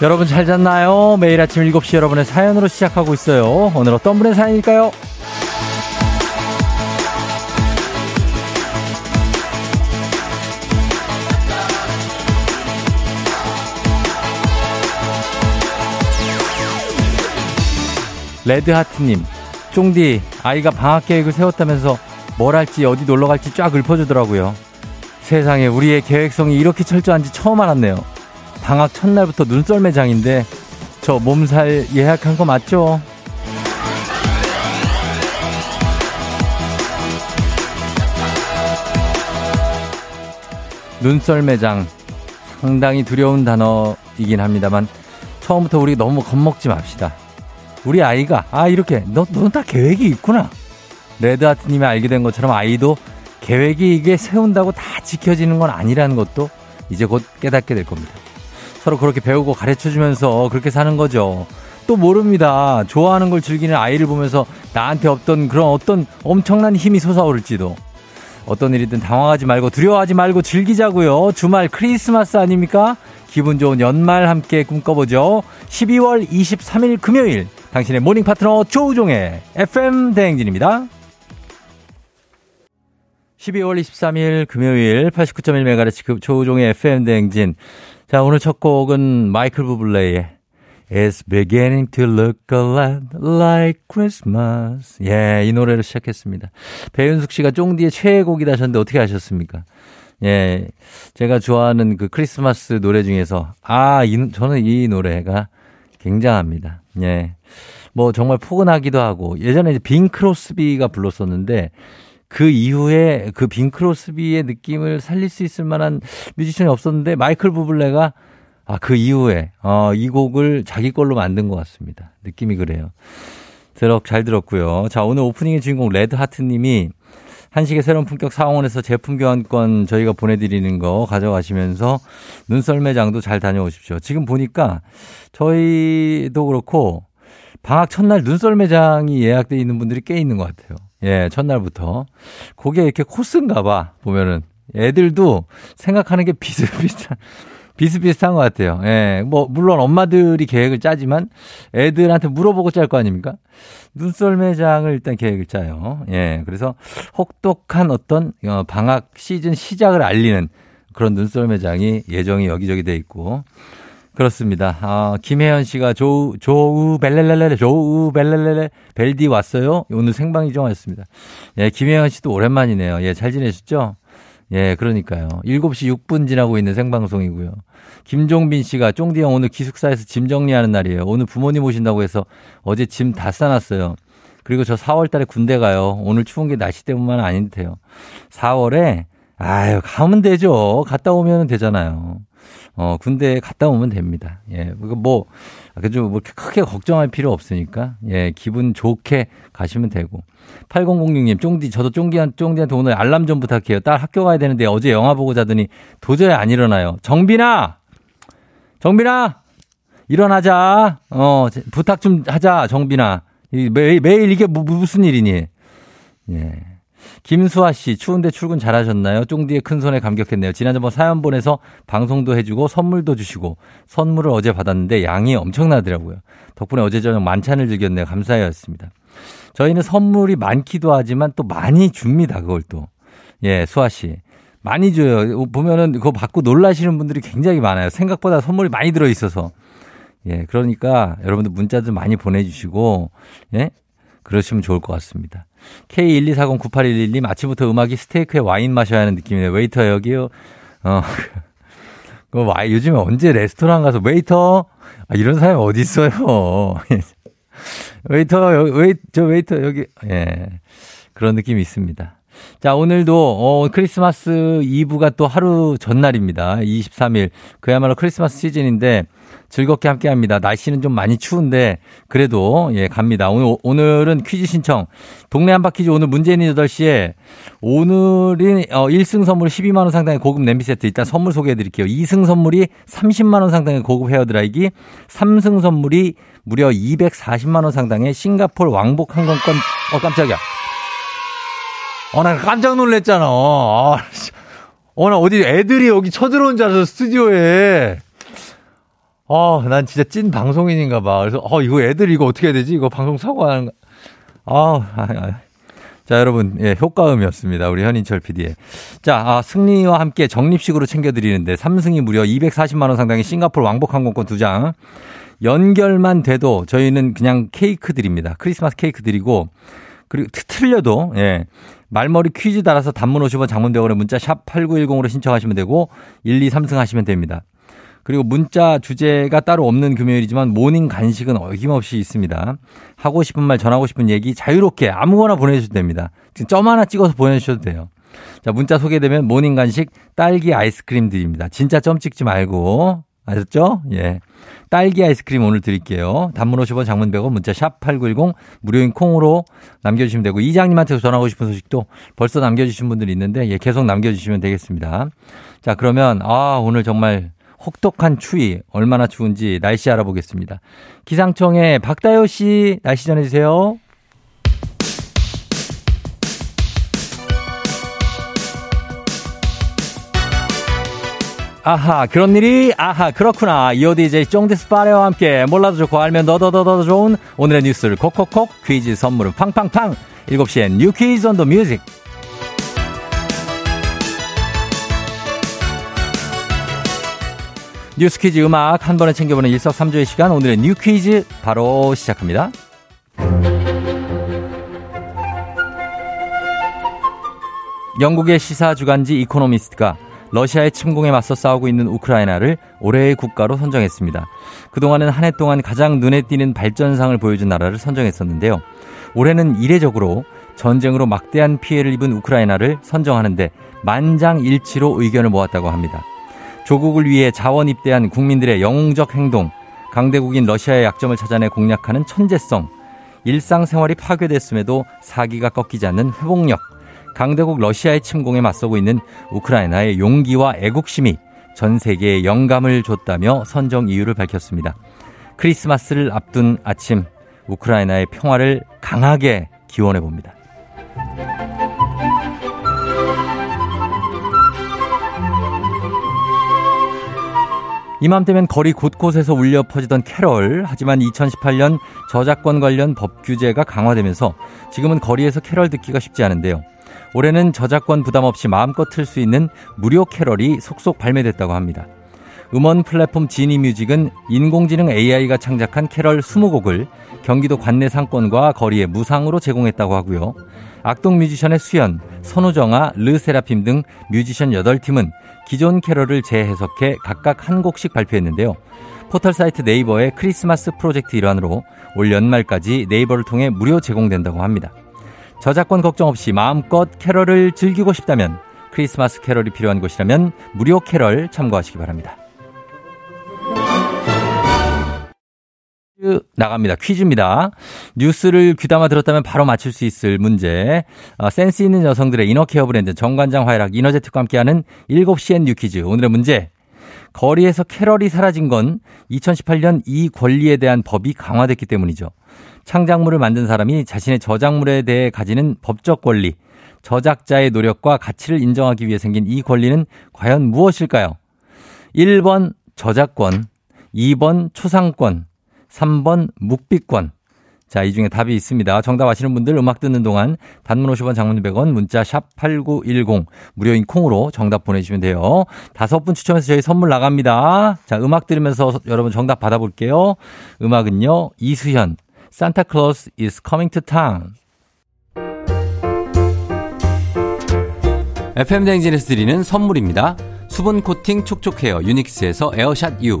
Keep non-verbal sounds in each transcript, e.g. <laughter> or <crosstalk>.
여러분 잘 잤나요? 매일 아침 7시 여러분의 사연으로 시작하고 있어요. 오늘 어떤 분의 사연일까요? 레드하트님, 쫑디, 아이가 방학 계획을 세웠다면서 뭘 할지 어디 놀러 갈지 쫙 읊어주더라고요. 세상에 우리의 계획성이 이렇게 철저한지 처음 알았네요. 방학 첫날부터 눈썰 매장인데 저 몸살 예약한 거 맞죠? 눈썰 매장 상당히 두려운 단어이긴 합니다만 처음부터 우리 너무 겁먹지 맙시다. 우리 아이가 아 이렇게 너 너는 다 계획이 있구나. 레드하트님이 알게 된 것처럼 아이도 계획이 이게 세운다고 다 지켜지는 건 아니라는 것도 이제 곧 깨닫게 될 겁니다. 서로 그렇게 배우고 가르쳐 주면서 그렇게 사는 거죠. 또 모릅니다. 좋아하는 걸 즐기는 아이를 보면서 나한테 없던 그런 어떤 엄청난 힘이 솟아오를지도. 어떤 일이든 당황하지 말고 두려워하지 말고 즐기자고요. 주말 크리스마스 아닙니까? 기분 좋은 연말 함께 꿈꿔보죠. 12월 23일 금요일 당신의 모닝 파트너 조우종의 FM 대행진입니다. 12월 23일 금요일 89.1MHz 조우종의 FM 대행진. 자, 오늘 첫 곡은 마이클 부블레의 It's beginning to look a lot like Christmas. 예, 이 노래로 시작했습니다. 배윤숙 씨가 쫑디의 최애곡이다 하셨는데 어떻게 하셨습니까? 예, 제가 좋아하는 그 크리스마스 노래 중에서, 아, 이, 저는 이 노래가 굉장합니다. 예. 뭐 정말 포근하기도 하고, 예전에 빙 크로스비가 불렀었는데, 그 이후에 그 빙 크로스비의 느낌을 살릴 수 있을 만한 뮤지션이 없었는데 마이클 부블레가 아, 그 이후에 어, 이 곡을 자기 걸로 만든 것 같습니다. 느낌이 그래요. 들어 잘 들었고요. 자, 오늘 오프닝의 주인공 레드 하트 님이 한식의 새로운 품격 사원에서 제품 교환권 저희가 보내드리는 거 가져가시면서 눈썰 매장도 잘 다녀오십시오. 지금 보니까 저희도 그렇고 방학 첫날 눈썰 매장이 예약돼 있는 분들이 꽤 있는 것 같아요. 예, 첫날부터. 그게 이렇게 코스인가 봐, 보면은. 애들도 생각하는 게 비슷비슷한, 비슷비슷한 것 같아요. 예, 뭐, 물론 엄마들이 계획을 짜지만 애들한테 물어보고 짤 거 아닙니까? 눈썰매장을 일단 계획을 짜요. 예, 그래서 혹독한 어떤 어, 방학 시즌 시작을 알리는 그런 눈썰매장이 예정이 여기저기 돼 있고. 그렇습니다. 아, 김혜연 씨가 조, 조우 벨렐렐레, 조우 벨렐렐레, 벨디 왔어요? 오늘 생방 이정하였습니다. 예, 김혜연 씨도 오랜만이네요. 예, 잘 지내셨죠? 예, 그러니까요. 7시 6분 지나고 있는 생방송이고요. 김종빈 씨가 쫑디 형 오늘 기숙사에서 짐 정리하는 날이에요. 오늘 부모님 오신다고 해서 어제 짐 다 싸놨어요. 그리고 저 4월 달에 군대 가요. 오늘 추운 게 날씨 때문만 아닌데요. 4월에 아유, 가면 되죠. 갔다 오면 되잖아요. 어, 군대에 갔다 오면 됩니다. 예, 뭐, 그죠, 뭐, 크게 걱정할 필요 없으니까, 예, 기분 좋게 가시면 되고. 8006님, 쫑디, 저도 쫑디한, 쫑디한테 오늘 알람 좀 부탁해요. 딸 학교 가야 되는데 어제 영화 보고 자더니 도저히 안 일어나요. 정빈아! 정빈아! 일어나자. 어, 부탁 좀 하자, 정빈아. 매일, 매일 이게 무슨 일이니? 예. 김수아 씨, 추운데 출근 잘하셨나요? 쫑디의 큰 손에 감격했네요. 지난번 사연 보내서 방송도 해주고 선물도 주시고 선물을 어제 받았는데 양이 엄청나더라고요. 덕분에 어제 저녁 만찬을 즐겼네요. 감사해였습니다. 저희는 선물이 많기도 하지만 또 많이 줍니다. 그걸 또. 예, 수아 씨. 많이 줘요. 보면은 그거 받고 놀라시는 분들이 굉장히 많아요. 생각보다 선물이 많이 들어 있어서. 예, 그러니까 여러분들 문자도 많이 보내주시고, 예, 그러시면 좋을 것 같습니다. K124098111님 아침부터 음악이 스테이크에 와인 마셔야 하는 느낌이네요. 웨이터 여기요. 어. <laughs> 그 와, 요즘에 언제 레스토랑 가서 웨이터 아, 이런 사람이 어디 있어요? <laughs> 웨이터 여기 웨이 저 웨이터 여기 예. 그런 느낌이 있습니다. 자, 오늘도 어 크리스마스 이브가 또 하루 전날입니다. 23일. 그야말로 크리스마스 시즌인데 즐겁게 함께 합니다. 날씨는 좀 많이 추운데 그래도 예, 갑니다. 오늘 오늘은 퀴즈 신청. 동네 한바 퀴즈 오늘 문재인이 8시에 오늘이 어 1승 선물 12만 원 상당의 고급 냄비 세트 일단 선물 소개해 드릴게요. 2승 선물이 30만 원 상당의 고급 헤어 드라이기, 3승 선물이 무려 240만 원 상당의 싱가폴 왕복 항공권. 어 깜짝이야. 어, 나 깜짝 놀랐잖아. 아, 어, 나 어디 애들이 여기 쳐들어온 줄 알았어, 스튜디오에. 어, 난 진짜 찐 방송인인가 봐. 그래서, 어, 이거 애들 이거 어떻게 해야 되지? 이거 방송 사고 하는 거. 아, 아, 아. 자, 여러분, 예, 효과음이었습니다. 우리 현인철 PD의. 자, 아, 승리와 함께 적립식으로 챙겨드리는데, 3승이 무려 240만원 상당의 싱가포르 왕복 항공권 2장. 연결만 돼도 저희는 그냥 케이크 드립니다. 크리스마스 케이크 드리고, 그리고 틀려도, 예. 말머리 퀴즈 달아서 단문 50원 장문 100원에 문자 샵 8910으로 신청하시면 되고, 1, 2, 3승 하시면 됩니다. 그리고 문자 주제가 따로 없는 금요일이지만 모닝 간식은 어김없이 있습니다. 하고 싶은 말, 전하고 싶은 얘기 자유롭게 아무거나 보내주셔도 됩니다. 지금 점 하나 찍어서 보내주셔도 돼요. 자, 문자 소개되면 모닝 간식 딸기 아이스크림 드립니다. 진짜 점 찍지 말고. 아셨죠? 예. 딸기 아이스크림 오늘 드릴게요. 단문 50원 장문 100원 문자 샵 8910 무료인 콩으로 남겨주시면 되고 이장님한테 전하고 싶은 소식도 벌써 남겨주신 분들이 있는데 예, 계속 남겨주시면 되겠습니다. 자, 그러면 아, 오늘 정말 혹독한 추위 얼마나 추운지 날씨 알아보겠습니다. 기상청의 박다효 씨 날씨 전해주세요. 아하 그런 일이 아하 그렇구나 이오디제이 쫑디스 파레와 함께 몰라도 좋고 알면 너더더더 좋은 오늘의 뉴스를 콕콕콕 퀴즈 선물은 팡팡팡 7시엔 뉴 퀴즈 on the music 뉴스 퀴즈 음악 한 번에 챙겨보는 일석삼조의 시간 오늘의 뉴 퀴즈 바로 시작합니다. 영국의 시사 주간지 이코노미스트가 러시아의 침공에 맞서 싸우고 있는 우크라이나를 올해의 국가로 선정했습니다. 그동안은 한 해 동안 가장 눈에 띄는 발전상을 보여준 나라를 선정했었는데요. 올해는 이례적으로 전쟁으로 막대한 피해를 입은 우크라이나를 선정하는데 만장일치로 의견을 모았다고 합니다. 조국을 위해 자원 입대한 국민들의 영웅적 행동, 강대국인 러시아의 약점을 찾아내 공략하는 천재성, 일상생활이 파괴됐음에도 사기가 꺾이지 않는 회복력, 강대국 러시아의 침공에 맞서고 있는 우크라이나의 용기와 애국심이 전 세계에 영감을 줬다며 선정 이유를 밝혔습니다. 크리스마스를 앞둔 아침, 우크라이나의 평화를 강하게 기원해 봅니다. 이맘때면 거리 곳곳에서 울려 퍼지던 캐럴. 하지만 2018년 저작권 관련 법 규제가 강화되면서 지금은 거리에서 캐럴 듣기가 쉽지 않은데요. 올해는 저작권 부담 없이 마음껏 틀 수 있는 무료 캐럴이 속속 발매됐다고 합니다. 음원 플랫폼 지니뮤직은 인공지능 AI가 창작한 캐럴 20곡을 경기도 관내 상권과 거리에 무상으로 제공했다고 하고요. 악동 뮤지션의 수연, 선우정아, 르세라핌 등 뮤지션 8팀은 기존 캐럴을 재해석해 각각 한 곡씩 발표했는데요. 포털 사이트 네이버의 크리스마스 프로젝트 일환으로 올 연말까지 네이버를 통해 무료 제공된다고 합니다. 저작권 걱정 없이 마음껏 캐럴을 즐기고 싶다면 크리스마스 캐럴이 필요한 곳이라면 무료 캐럴 참고하시기 바랍니다. 나갑니다. 퀴즈입니다. 뉴스를 귀담아 들었다면 바로 맞출 수 있을 문제. 어, 센스 있는 여성들의 inner care 브랜드 정관장 화애락 이너제트과 함께하는 7시엔 뉴 퀴즈. 오늘의 문제. 거리에서 캐럴이 사라진 건 2018년 이 권리에 대한 법이 강화됐기 때문이죠. 창작물을 만든 사람이 자신의 저작물에 대해 가지는 법적 권리, 저작자의 노력과 가치를 인정하기 위해 생긴 이 권리는 과연 무엇일까요? 1번 저작권, 2번 초상권, 3번 묵비권. 자, 이 중에 답이 있습니다. 정답 아시는 분들 음악 듣는 동안 단문 50원 장문 100원 문자 샵 8910 무료인 콩으로 정답 보내주시면 돼요. 다섯 분 추첨해서 저희 선물 나갑니다. 자, 음악 들으면서 여러분 정답 받아볼게요. 음악은요. 이수현, Santa Claus is coming to town. FM 대행진에서 드리는 선물입니다. 수분 코팅 촉촉 헤어 유닉스에서 에어샷 U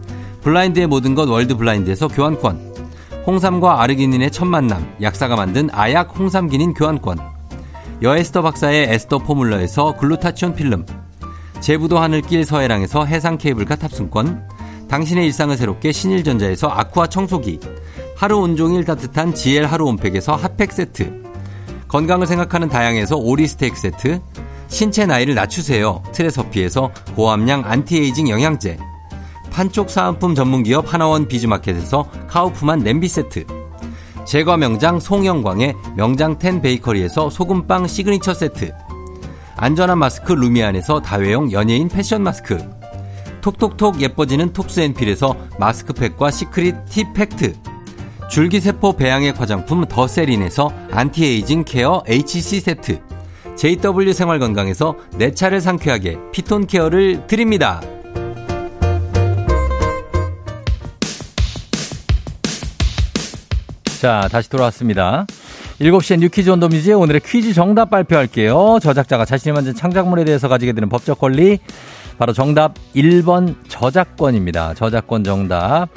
블라인드의 모든 것 월드 블라인드에서 교환권. 홍삼과 아르기닌의 첫 만남. 약사가 만든 아약 홍삼기닌 교환권. 여에스터 박사의 에스터 포뮬러에서 글루타치온 필름. 제부도 하늘길 서해랑에서 해상 케이블카 탑승권. 당신의 일상을 새롭게 신일전자에서 아쿠아 청소기. 하루 온종일 따뜻한 GL 하루 온팩에서 핫팩 세트. 건강을 생각하는 다양에서 오리 스테이크 세트. 신체 나이를 낮추세요. 트레서피에서 고함량 안티에이징 영양제. 판촉 사은품 전문기업 하나원 비즈마켓에서 카우프만 냄비 세트. 제과 명장 송영광의 명장텐 베이커리에서 소금빵 시그니처 세트. 안전한 마스크 루미안에서 다회용 연예인 패션 마스크. 톡톡톡 예뻐지는 톡스앤필에서 마스크팩과 시크릿 티 팩트. 줄기세포 배양액 화장품 더세린에서 안티에이징 케어 HC 세트. JW 생활건강에서 내 차를 상쾌하게 피톤 케어를 드립니다. 자, 다시 돌아왔습니다. 7시에 뉴퀴즈 온도뮤지의 오늘의 퀴즈 정답 발표할게요. 저작자가 자신이 만든 창작물에 대해서 가지게 되는 법적 권리. 바로 정답 1번 저작권입니다. 저작권 정답.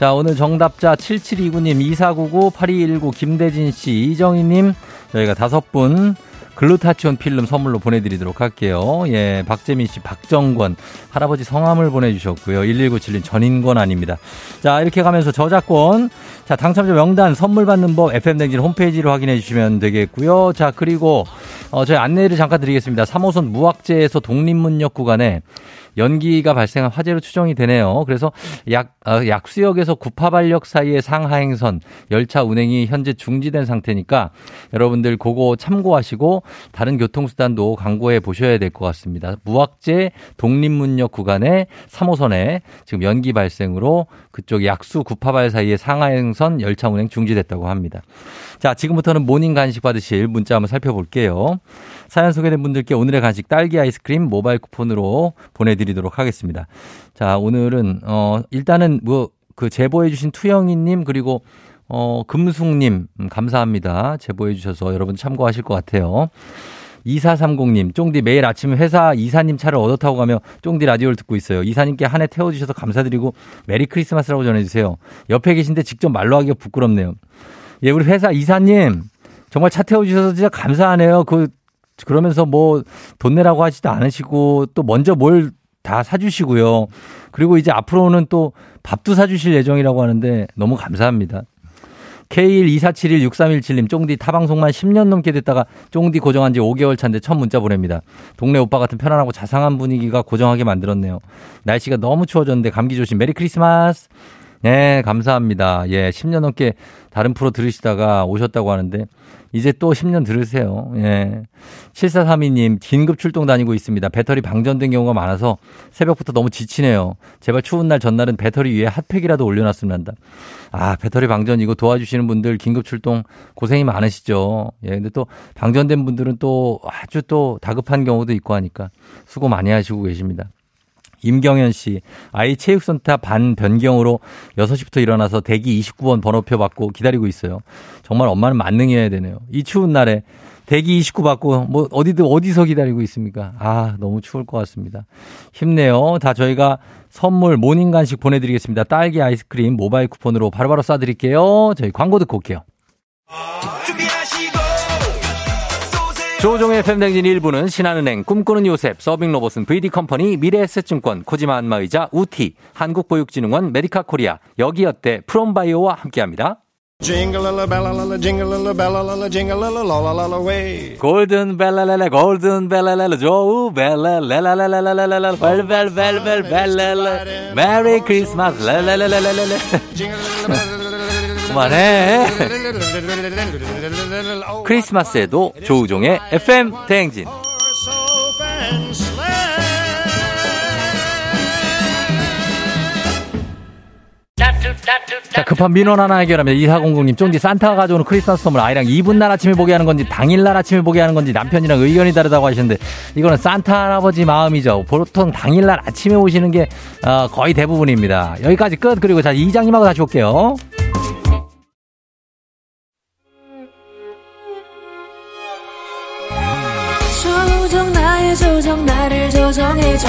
자, 오늘 정답자 7729님, 2499, 8219, 김대진 씨, 이정희님, 저희가 다섯 분 글루타치온 필름 선물로 보내드리도록 할게요. 예, 박재민 씨, 박정권, 할아버지 성함을 보내주셨고요. 1197님 전인권 아닙니다. 자, 이렇게 가면서 저작권, 자, 당첨자 명단 선물 받는 법 FM댕진 홈페이지로 확인해 주시면 되겠고요. 자, 그리고, 어, 저희 안내를 잠깐 드리겠습니다. 3호선 무학재에서 독립문역 구간에 연기가 발생한 화재로 추정이 되네요. 그래서 약, 어, 약수역에서 구파발역 사이의 상하행선 열차 운행이 현재 중지된 상태니까 여러분들 그거 참고하시고 다른 교통수단도 강구해 보셔야 될 것 같습니다. 무학재 독립문역 구간에 3호선에 지금 연기 발생으로 그쪽 약수 구파발 사이의 상하행선 열차 운행 중지됐다고 합니다. 자, 지금부터는 모닝 간식 받으실 문자 한번 살펴볼게요. 사연 소개된 분들께 오늘의 간식 딸기 아이스크림 모바일 쿠폰으로 보내드리도록 하겠습니다. 자, 오늘은, 어, 일단은 뭐, 그 제보해주신 투영이님, 그리고, 어, 금숙님, 음, 감사합니다. 제보해주셔서 여러분 참고하실 것 같아요. 2430님, 쫑디 매일 아침 회사 이사님 차를 얻어 타고 가며 쫑디 라디오를 듣고 있어요. 이사님께 한 해 태워주셔서 감사드리고 메리 크리스마스라고 전해주세요. 옆에 계신데 직접 말로 하기가 부끄럽네요. 예, 우리 회사 이사님, 정말 차 태워주셔서 진짜 감사하네요. 그, 그러면서 뭐 돈 내라고 하지도 않으시고 또 먼저 뭘 다 사주시고요. 그리고 이제 앞으로는 또 밥도 사주실 예정이라고 하는데 너무 감사합니다. K124716317님, 쫑디 타방송만 10년 넘게 됐다가 쫑디 고정한 지 5개월 차인데 첫 문자 보냅니다. 동네 오빠 같은 편안하고 자상한 분위기가 고정하게 만들었네요. 날씨가 너무 추워졌는데 감기 조심. 메리 크리스마스! 네, 감사합니다. 예, 10년 넘게 다른 프로 들으시다가 오셨다고 하는데, 이제 또 10년 들으세요. 예. 7432님, 긴급 출동 다니고 있습니다. 배터리 방전된 경우가 많아서 새벽부터 너무 지치네요. 제발 추운 날 전날은 배터리 위에 핫팩이라도 올려놨으면 한다. 아, 배터리 방전 이거 도와주시는 분들 긴급 출동 고생이 많으시죠. 예, 근데 또 방전된 분들은 또 아주 또 다급한 경우도 있고 하니까 수고 많이 하시고 계십니다. 임경현 씨, 아이 체육센터 반 변경으로 6시부터 일어나서 대기 29번 번호표 받고 기다리고 있어요. 정말 엄마는 만능해야 되네요. 이 추운 날에 대기 29 받고 뭐 어디든 어디서 기다리고 있습니까? 아, 너무 추울 것 같습니다. 힘내요. 다 저희가 선물 모닝 간식 보내드리겠습니다. 딸기 아이스크림 모바일 쿠폰으로 바로바로 쏴드릴게요. 저희 광고 듣고 올게요. 조우종의 FM댕진 1부는 신한은행, 꿈꾸는 요셉, 서빙로봇은 VD컴퍼니, 미래에셋증권, 코지마 안마의자, 우티, 한국보육진흥원, 메디카 코리아, 여기어때, 프롬바이오와 함께합니다. 골든 벨라렐라 골든 벨라렐라 조우 벨라렐라렐라렐라 벨벨벨벨 벨렐라 메리 크리스마스 렐렐렐렐렐렐 그만해 크리스마스에도 조우종의 FM 대행진 자, 급한 민원 하나 해결하면 2400님, 쫑디 산타가 가져오는 크리스마스 선물 아이랑 이분 날 아침에 보게 하는 건지 당일날 아침에 보게 하는 건지 남편이랑 의견이 다르다고 하시는데 이거는 산타 할아버지 마음이죠. 보통 당일날 아침에 오시는 게 어, 거의 대부분입니다. 여기까지 끝. 그리고 자, 이장님하고 다시 올게요. 조정 나를 조정해줘.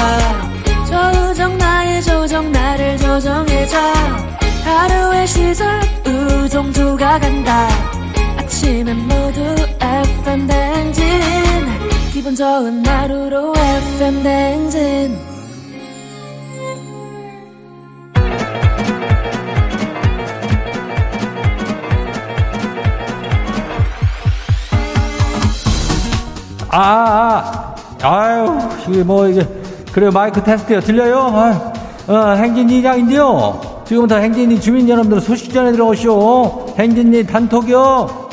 조정 나의 조정 나를 조정해줘. 하루의 시절 우정조가 간다. 아침엔 모두 FM 댕진. 기분 좋은 하루로 FM 댕진. 아, 아, 아유, 이게 뭐, 이게, 그래요, 마이크 테스트요. 들려요? 아, 어, 행진이 장인데요. 지금부터 행진이 주민 여러분들 소식 전해 들어오시오. 행진이 단톡이요.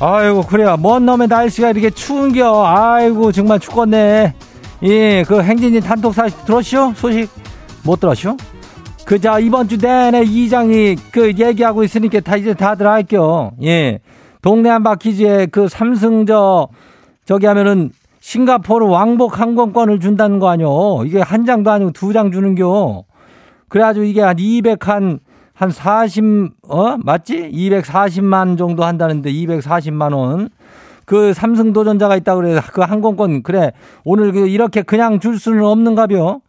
아이고, 그래요. 먼 놈의 날씨가 이렇게 추운겨. 아이고, 정말 춥겠네. 예, 그 행진이 단톡 사실 들었쇼? 소식 못 들었쇼? 그자 이번 주 내내 이장이 그 얘기하고 있으니까 다 이제 다들 알겨. 예. 동네 한바퀴즈에 그 삼승 저 저기 하면은 싱가포르 왕복 항공권을 준다는 거 아니요. 이게 한 장도 아니고 두 장 주는겨. 그래가지고 이게 한 200 한 한 40, 어? 맞지? 240만 정도 한다는데 240만 원. 그 삼성 도전자가 있다 그래. 그 항공권 그래. 오늘 그 이렇게 그냥 줄 수는 없는가 벼.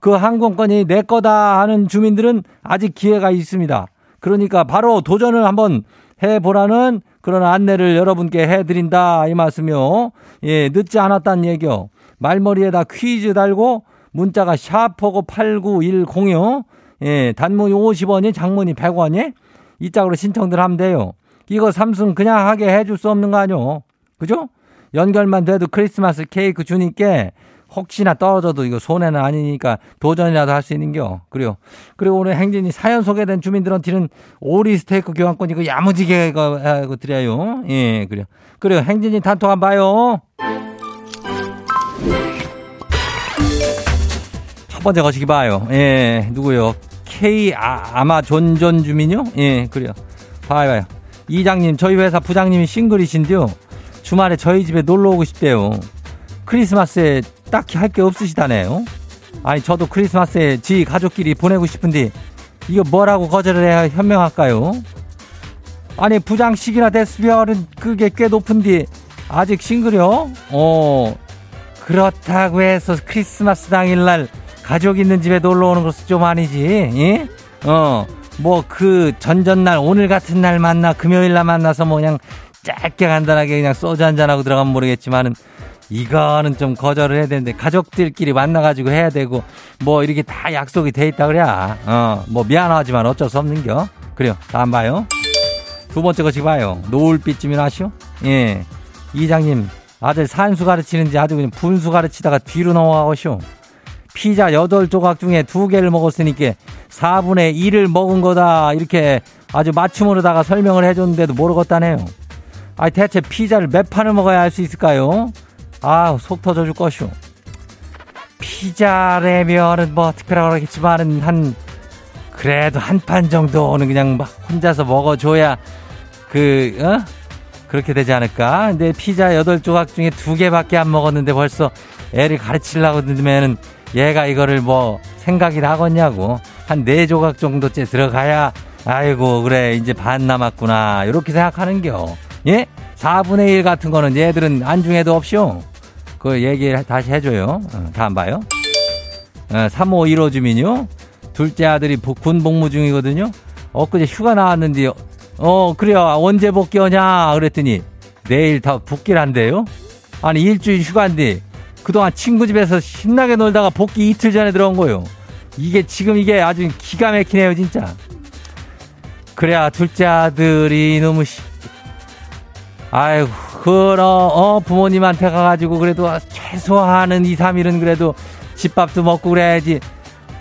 그 항공권이 내 거다 하는 주민들은 아직 기회가 있습니다. 그러니까 바로 도전을 한번 해보라는 그런 안내를 여러분께 해드린다 이 말씀이요. 예, 늦지 않았다는 얘기요. 말머리에다 퀴즈 달고 문자가 샤퍼고 89106 예, 단문이 50원이 장문이 100원이 이 짝으로 신청들 하면 돼요. 이거 삼성 그냥 하게 해줄 수 없는 거 아니요. 그죠? 연결만 돼도 크리스마스 케이크 주니까 혹시나 떨어져도 이거 손해는 아니니까 도전이라도 할 수 있는겨. 그래요. 그리고 오늘 행진이 사연 소개된 주민들한테는 오리 스테이크 교환권 이거 야무지게 이거 드려요. 예, 그래요. 그래요. 행진이 단톡 한번 봐요. 첫 번째 거시기 봐요. 예, 누구요? K 아, 아마 존존 주민요? 예, 그래요. 봐요, 봐요. 이장님, 저희 회사 부장님이 싱글이신데요. 주말에 저희 집에 놀러 오고 싶대요. 크리스마스에 딱히 할 게 없으시다네요. 아니 저도 크리스마스에 지 가족끼리 보내고 싶은데 이거 뭐라고 거절을 해야 현명할까요? 아니 부장식이나 됐으면 그게 꽤 높은데 아직 싱글이요? 어 그렇다고 해서 크리스마스 당일날 가족 있는 집에 놀러 오는 것은 좀 아니지. 예? 어 뭐 그 전전날 오늘 같은 날 만나 금요일 날 만나서 뭐 그냥 짧게 간단하게 그냥 소주 한잔하고 들어가면 모르겠지만은 이거는 좀 거절을 해야 되는데 가족들끼리 만나가지고 해야 되고 뭐 이렇게 다 약속이 돼 있다 그래야 어 뭐 미안하지만 어쩔 수 없는겨. 그래요. 다음 봐요. 두 번째 거 지금 봐요. 노을빛쯤이나 하시오? 예. 이장님 아들 산수 가르치는지 아주 그냥 분수 가르치다가 뒤로 넘어가고쇼 피자 여덟 조각 중에 두 개를 먹었으니까 4분의 1을 먹은 거다. 이렇게 아주 맞춤으로다가 설명을 해줬는데도 모르겠다네요. 아, 대체 피자를 몇 판을 먹어야 할 수 있을까요? 아, 속 터져 줄 것이오. 피자라면은 뭐 특별하고 그러겠지만은 한 그래도 한 판 정도는 그냥 막 혼자서 먹어줘야 그 어? 그렇게 되지 않을까? 근데 피자 여덟 조각 중에 두 개밖에 안 먹었는데 벌써 애를 가르치려고 들면은 얘가 이거를 뭐 생각이 나겠냐고 한 네 조각 정도째 들어가야 아이고 그래 이제 반 남았구나 이렇게 생각하는겨. 예? 4분의 1 같은 거는 얘들은 안중에도 없이요. 그 얘기 다시 해줘요. 어, 다음 봐요. 어, 3515 주민요. 둘째 아들이 군 복무 중이거든요. 엊그제 휴가 나왔는데, 어, 그래요. 언제 복귀하냐? 그랬더니, 내일 다 복귀를 한대요. 아니, 일주일 휴가인데, 그동안 친구 집에서 신나게 놀다가 복귀 이틀 전에 들어온 거요. 이게 지금 이게 아주 기가 막히네요, 진짜. 그래야 둘째 아들이 너무 아이고, 그러, 어, 부모님한테 가가지고 그래도 최소한은 2, 3일은 그래도 집밥도 먹고 그래야지.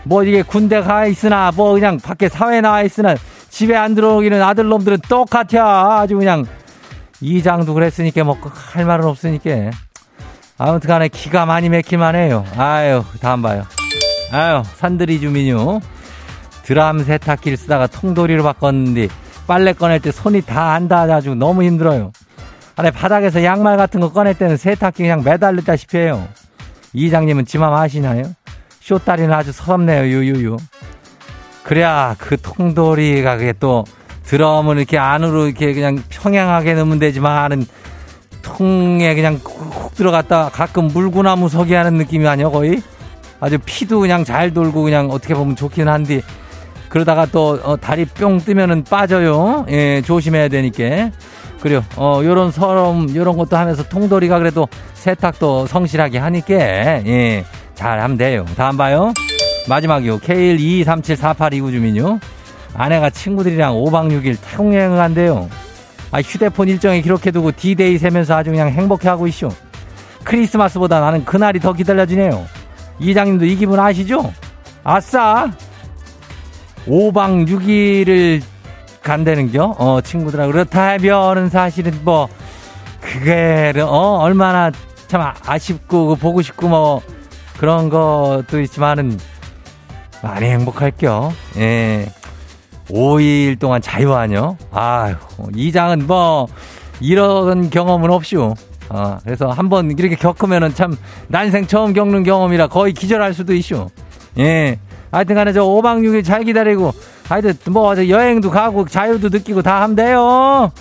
뭐 이게 군대 가 있으나 뭐 그냥 밖에 사회 나와 있으나 집에 안 들어오기는 아들놈들은 똑같아. 아주 그냥 이장도 그랬으니까 먹고 할 말은 없으니까. 아무튼 간에 기가 많이 막힐만 해요. 아유, 다음 봐요. 아유, 산들이 주민요. 드람 세탁기를 쓰다가 통돌이로 바꿨는데 빨래 꺼낼 때 손이 다 안 닿아가지고 너무 힘들어요. 아니 바닥에서 양말 같은 거 꺼낼 때는 세탁기 그냥 매달렸다시피 해요. 이장님은 지맘 아시나요? 쇼다리는 아주 서럽네요, 유유유. 그래야 그 통돌이가 그게 또 들어오면 이렇게 안으로 이렇게 그냥 평행하게 넣으면 되지만은 통에 그냥 콕 들어갔다 가끔 물구나무 서기 하는 느낌이 아니야, 거의? 아주 피도 그냥 잘 돌고 그냥 어떻게 보면 좋긴 한데 그러다가 또 어, 다리 뿅 뜨면은 빠져요. 예, 조심해야 되니까. 그래요. 어, 요런 서럼, 요런 것도 하면서 통돌이가 그래도 세탁도 성실하게 하니까, 예, 잘 하면 돼요. 다음 봐요. 마지막이요. K122374829 주민요. 아내가 친구들이랑 5박 6일 태국 여행을 간대요. 아, 휴대폰 일정에 기록해두고 D-데이 세면서 아주 그냥 행복해하고 있쇼. 크리스마스보다 나는 그날이 더 기다려지네요. 이장님도 이 기분 아시죠? 아싸! 5박 6일을 간다는겨? 어, 친구들하고. 그렇다면은 사실은 뭐, 그게, 어, 얼마나 참 아쉽고, 보고 싶고, 뭐, 그런 것도 있지만은, 많이 행복할겨. 예. 5일 동안 자유하뇨? 아유, 이 장은 뭐, 이런 경험은 없슈. 어, 그래서 한번 이렇게 겪으면은 참, 난생 처음 겪는 경험이라 거의 기절할 수도 있슈. 예. 하여튼 간에 저 5박 6일 잘 기다리고, 하여튼 뭐 여행도 가고 자유도 느끼고 다 하면 돼요.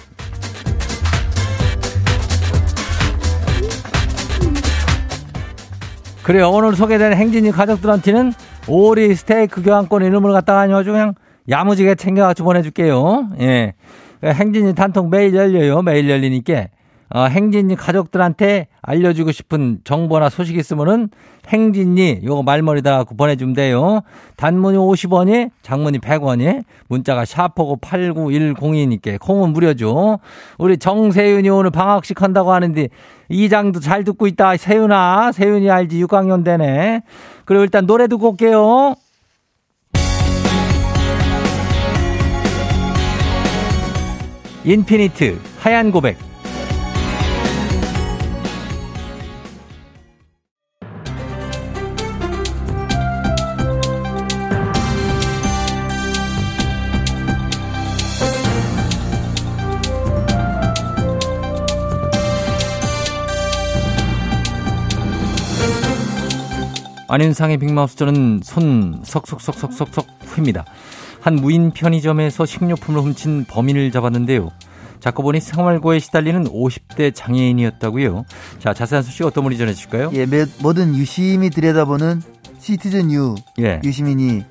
그래요. 오늘 소개된 행진이 가족들한테는 오리 스테이크 교환권 이름을 갖다가 아주 그냥 야무지게 챙겨가지고 보내줄게요. 예. 행진이 단통 매일 열려요. 매일 열리니까 어, 행진이 가족들한테 알려주고 싶은 정보나 소식 있으면은 행진이 요거 말머리다 보내주면 돼요. 단문이 50원이, 장문이 100원이, 문자가 샤퍼고 8910이니까 콩은 무료죠. 우리 정세윤이 오늘 방학식 한다고 하는데 이장도 잘 듣고 있다. 세윤아, 세윤이 알지? 6학년 되네. 그리고 일단 노래 듣고 올게요. 인피니트 하얀 고백 안윤상의 빅마우스 저는 손 석석석석석석 휘입니다. 한 무인 편의점에서 식료품을 훔친 범인을 잡았는데요. 자꾸 보니 생활고에 시달리는 50대 장애인이었다고요. 자, 자세한 소식 어떤 분이 전해주실까요? 예, 모든 유심히 들여다보는 시티즌 유 예. 유시민이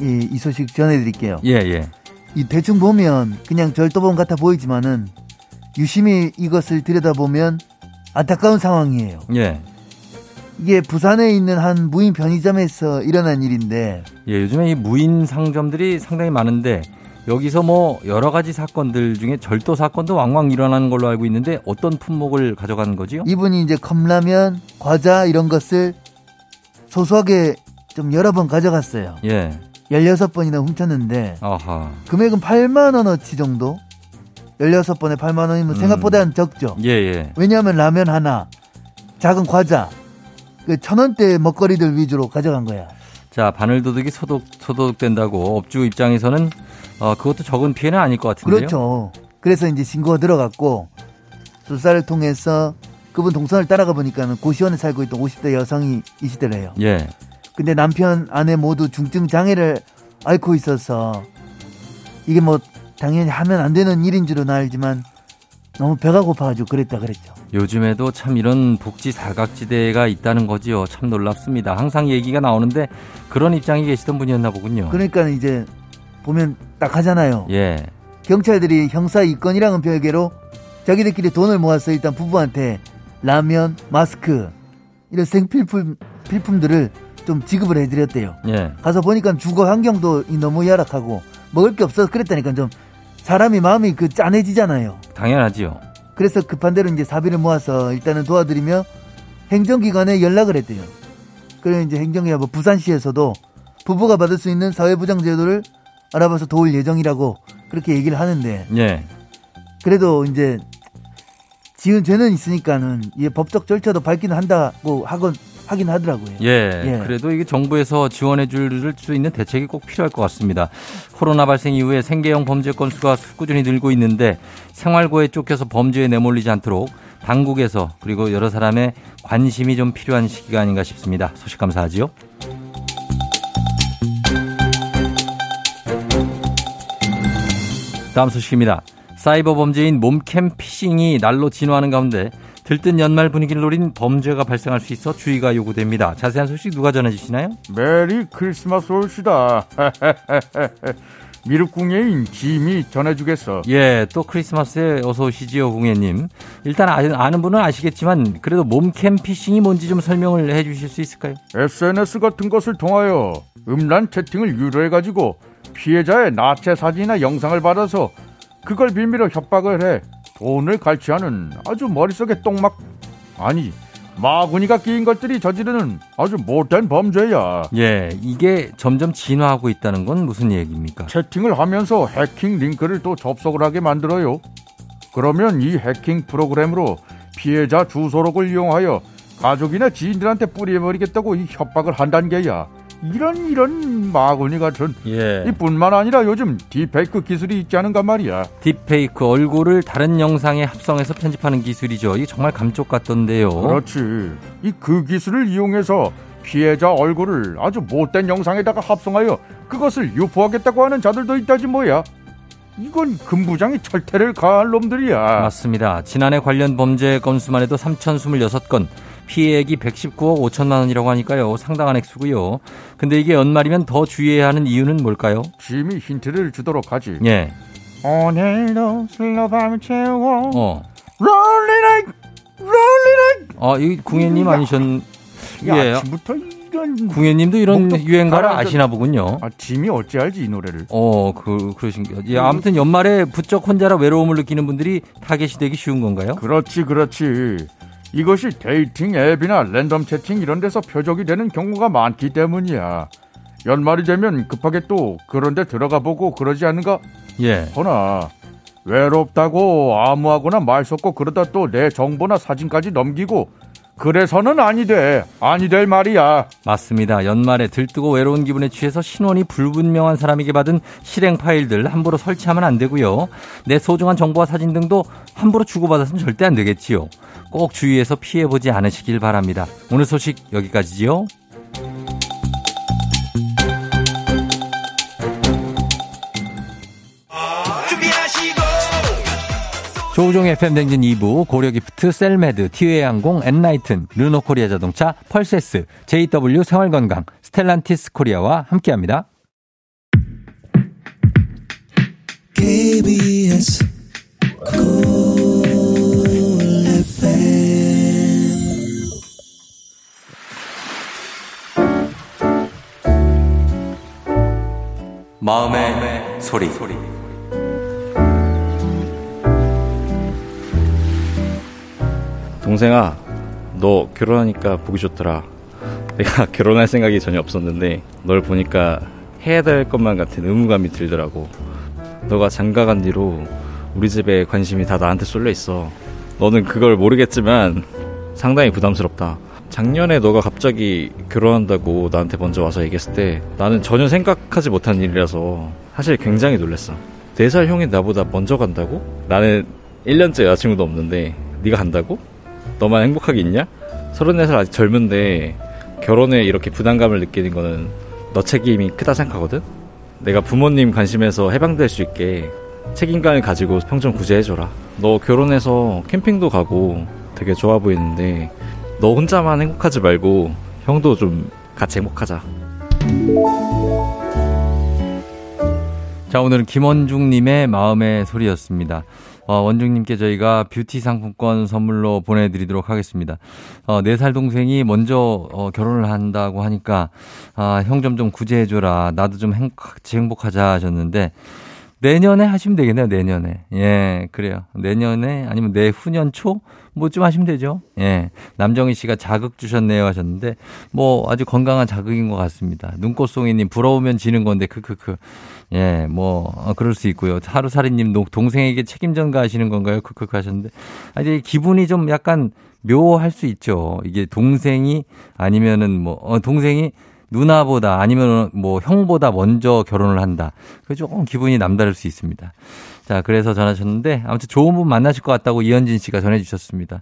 이, 이 소식 전해드릴게요. 예, 예. 이 대충 보면 그냥 절도범 같아 보이지만은 유심히 이것을 들여다보면 안타까운 상황이에요. 예. 이게 부산에 있는 한 무인 편의점에서 일어난 일인데. 예, 요즘에 이 무인 상점들이 상당히 많은데 여기서 뭐 여러 가지 사건들 중에 절도 사건도 왕왕 일어나는 걸로 알고 있는데 어떤 품목을 가져가는 거지요? 이분이 이제 컵라면, 과자 이런 것을 소소하게 좀 여러 번 가져갔어요. 예. 16번이나 훔쳤는데 아하. 금액은 8만 원어치 정도? 16번에 8만 원이면 음. 생각보다는 적죠. 예, 예. 왜냐하면 라면 하나, 작은 과자, 그 천 원대 먹거리들 위주로 가져간 거야. 자, 바늘도둑이 소독, 소독된다고 업주 입장에서는 어, 그것도 적은 피해는 아닐 것 같은데요. 그렇죠. 그래서 이제 신고가 들어갔고 수사를 통해서 그분 동선을 따라가 보니까는 고시원에 살고 있던 50대 여성이 이 시대래요. 예. 근데 남편, 아내 모두 중증 장애를 앓고 있어서 이게 뭐 당연히 하면 안 되는 일인 줄은 알지만 너무 배가 고파가지고 그랬다 그랬죠. 요즘에도 참 이런 복지 사각지대가 있다는 거지요. 참 놀랍습니다. 항상 얘기가 나오는데 그런 입장이 계시던 분이었나 보군요. 그러니까 이제 보면 딱 하잖아요. 예. 경찰들이 형사 이건이랑은 별개로 자기들끼리 돈을 모아서 일단 부부한테 라면, 마스크 이런 생필품 필품들을 좀 지급을 해드렸대요. 예. 가서 보니까 주거 환경도 너무 열악하고 먹을 게 없어서 그랬다니까 좀 사람이 마음이 그 짠해지잖아요. 당연하지요. 그래서 급한 대로 이제 사비를 모아서 일단은 도와드리며 행정기관에 연락을 했대요. 그래 이제 행정기관 뭐 부산시에서도 부부가 받을 수 있는 사회보장 제도를 알아봐서 도울 예정이라고 그렇게 얘기를 하는데. 예. 그래도 이제 지은 죄는 있으니까는 이 법적 절차도 밟기는 한다고 하건 확인하더라고요. 예, 예. 그래도 이게 정부에서 지원해 줄 수 있는 대책이 꼭 필요할 것 같습니다. 코로나 발생 이후에 생계형 범죄 건수가 꾸준히 늘고 있는데 생활고에 쫓겨서 범죄에 내몰리지 않도록 당국에서 그리고 여러 사람의 관심이 좀 필요한 시기가 아닌가 싶습니다. 소식 감사하지요. 다음 소식입니다. 사이버 범죄인 몸캠 피싱이 날로 진화하는 가운데 들뜬 연말 분위기를 노린 범죄가 발생할 수 있어 주의가 요구됩니다. 자세한 소식 누가 전해주시나요? 메리 크리스마스 올시다. <laughs> 미륵궁예인 짐이 전해주겠어. 예, 또 크리스마스에 어서 오시지요, 궁예님. 일단 아는 분은 아시겠지만 그래도 몸캠 피싱이 뭔지 좀 설명을 해 주실 수 있을까요? SNS 같은 것을 통하여 음란 채팅을 유도해가지고 피해자의 나체 사진이나 영상을 받아서 그걸 빌미로 협박을 해 돈을 갈취하는 아주 머릿속에 똥막 아니 마구니가 끼인 것들이 저지르는 아주 못된 범죄야. 예, 이게 점점 진화하고 있다는 건 무슨 얘기입니까? 채팅을 하면서 해킹 링크를 또 접속을 하게 만들어요. 그러면 이 해킹 프로그램으로 피해자 주소록을 이용하여 가족이나 지인들한테 뿌려버리겠다고 이 협박을 한단 게야. 이런 이런 마구니 같은 예. 이뿐만 아니라 요즘 딥페이크 기술이 있지 않은가 말이야. 딥페이크 얼굴을 다른 영상에 합성해서 편집하는 기술이죠. 이게 정말 감쪽 같던데요. 그렇지. 이 그 기술을 이용해서 피해자 얼굴을 아주 못된 영상에다가 합성하여 그것을 유포하겠다고 하는 자들도 있다지 뭐야. 이건 금부장이 철퇴를 가할 놈들이야. 맞습니다. 지난해 관련 범죄 건수만 해도 3,026건, 피해액이 119억 5천만 원이라고 하니까요. 상당한 액수고요. 근데 이게 연말이면 더 주의해야 하는 이유는 뭘까요? 짐이 힌트를 주도록 하지. 예. 오늘도 술로 밤을 채워. 어. 롤리라이 롤리라이. 아, 이 궁예님 아니셨? 예. 아침부터 이런. 궁예님도 이런 유행가를 아시나 보군요. 아, 짐이 어찌 알지 이 노래를? 어, 그 그러신 게. 예, 아무튼 연말에 부쩍 혼자라 외로움을 느끼는 분들이 타겟이 되기 쉬운 건가요? 그렇지, 그렇지. 이것이 데이팅 앱이나 랜덤 채팅 이런 데서 표적이 되는 경우가 많기 때문이야. 연말이 되면 급하게 또 그런 데 들어가 보고 그러지 않는가? 예. 허나 외롭다고 아무하고나 말 섞고 그러다 또 내 정보나 사진까지 넘기고 그래서는 아니 돼. 아니 될 말이야. 맞습니다. 연말에 들뜨고 외로운 기분에 취해서 신원이 불분명한 사람에게 받은 실행 파일들 함부로 설치하면 안 되고요. 내 소중한 정보와 사진 등도 함부로 주고받아서는 절대 안 되겠지요. 꼭 주의해서 피해보지 않으시길 바랍니다. 오늘 소식 여기까지지요. 조우종의 FM댕진 2부, 고려기프트, 셀메드, 티웨이항공, 엔나이튼, 르노코리아 자동차, 펄세스, JW 생활건강, 스텔란티스 코리아와 함께합니다. KBS 마음의, 마음의 소리. 소리. 동생아, 너 결혼하니까 보기 좋더라. 내가 <laughs> 결혼할 생각이 전혀 없었는데 널 보니까 해야 될 것만 같은 의무감이 들더라고. 너가 장가간 뒤로 우리 집에 관심이 다 나한테 쏠려 있어. 너는 그걸 모르겠지만 상당히 부담스럽다. 작년에 너가 갑자기 결혼한다고 나한테 먼저 와서 얘기했을 때 나는 전혀 생각하지 못한 일이라서 사실 굉장히 놀랐어. 4살 형이 나보다 먼저 간다고? 나는 1년째 여자친구도 없는데 네가 간다고? 너만 행복하게 있냐? 34살 아직 젊은데 결혼에 이렇게 부담감을 느끼는 거는 너 책임이 크다 생각하거든? 내가 부모님 관심에서 해방될 수 있게 책임감을 가지고 평좀 구제해줘라. 너 결혼해서 캠핑도 가고 되게 좋아 보이는데 너 혼자만 행복하지 말고 형도 좀 같이 행복하자. 자, 오늘은 김원중님의 마음의 소리였습니다. 어, 원중님께 저희가 뷰티 상품권 선물로 보내드리도록 하겠습니다. 어, 4살 동생이 먼저 어, 결혼을 한다고 하니까, 아, 형 좀 좀 구제해줘라. 나도 좀 행복, 같이 행복하자 하셨는데, 내년에 하시면 되겠네요, 내년에. 예, 그래요. 내년에 아니면 내후년 초? 뭐 좀 하시면 되죠. 예. 남정희 씨가 자극 주셨네요 하셨는데, 뭐 아주 건강한 자극인 것 같습니다. 눈꽃송이님, 부러우면 지는 건데, 크크크. 예, 뭐, 어, 그럴 수 있고요. 하루살이님, 동생에게 책임 전가하시는 건가요? 크크크 하셨는데, 아니, 기분이 좀 약간 묘할 수 있죠. 이게 동생이 아니면은 뭐, 어, 동생이 누나보다 아니면 뭐 형보다 먼저 결혼을 한다. 그 조금 기분이 남다를 수 있습니다. 자, 그래서 전하셨는데 아무튼 좋은 분 만나실 것 같다고 이현진 씨가 전해주셨습니다.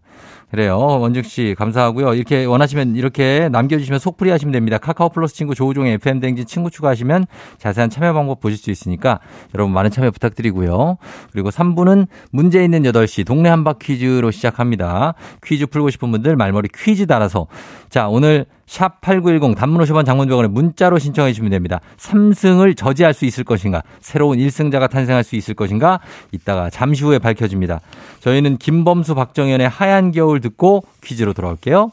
그래요. 원중 씨 감사하고요. 이렇게 원하시면 이렇게 남겨주시면 속풀이 하시면 됩니다. 카카오 플러스 친구 조우종의 FM 댕진 친구 추가하시면 자세한 참여 방법 보실 수 있으니까 여러분 많은 참여 부탁드리고요. 그리고 3부는 문제 있는 8시 동네 한바 퀴즈로 시작합니다. 퀴즈 풀고 싶은 분들 말머리 퀴즈 달아서 자 오늘 샵 8910 단문 50원 장문병원에 문자로 신청해 주시면 됩니다. 3승을 저지할 수 있을 것인가 새로운 1승자가 탄생할 수 있을 것인가 이따가 잠시 후에 밝혀집니다. 저희는 김범수 박정현의 하얀 겨울 듣고 퀴즈로 돌아올게요.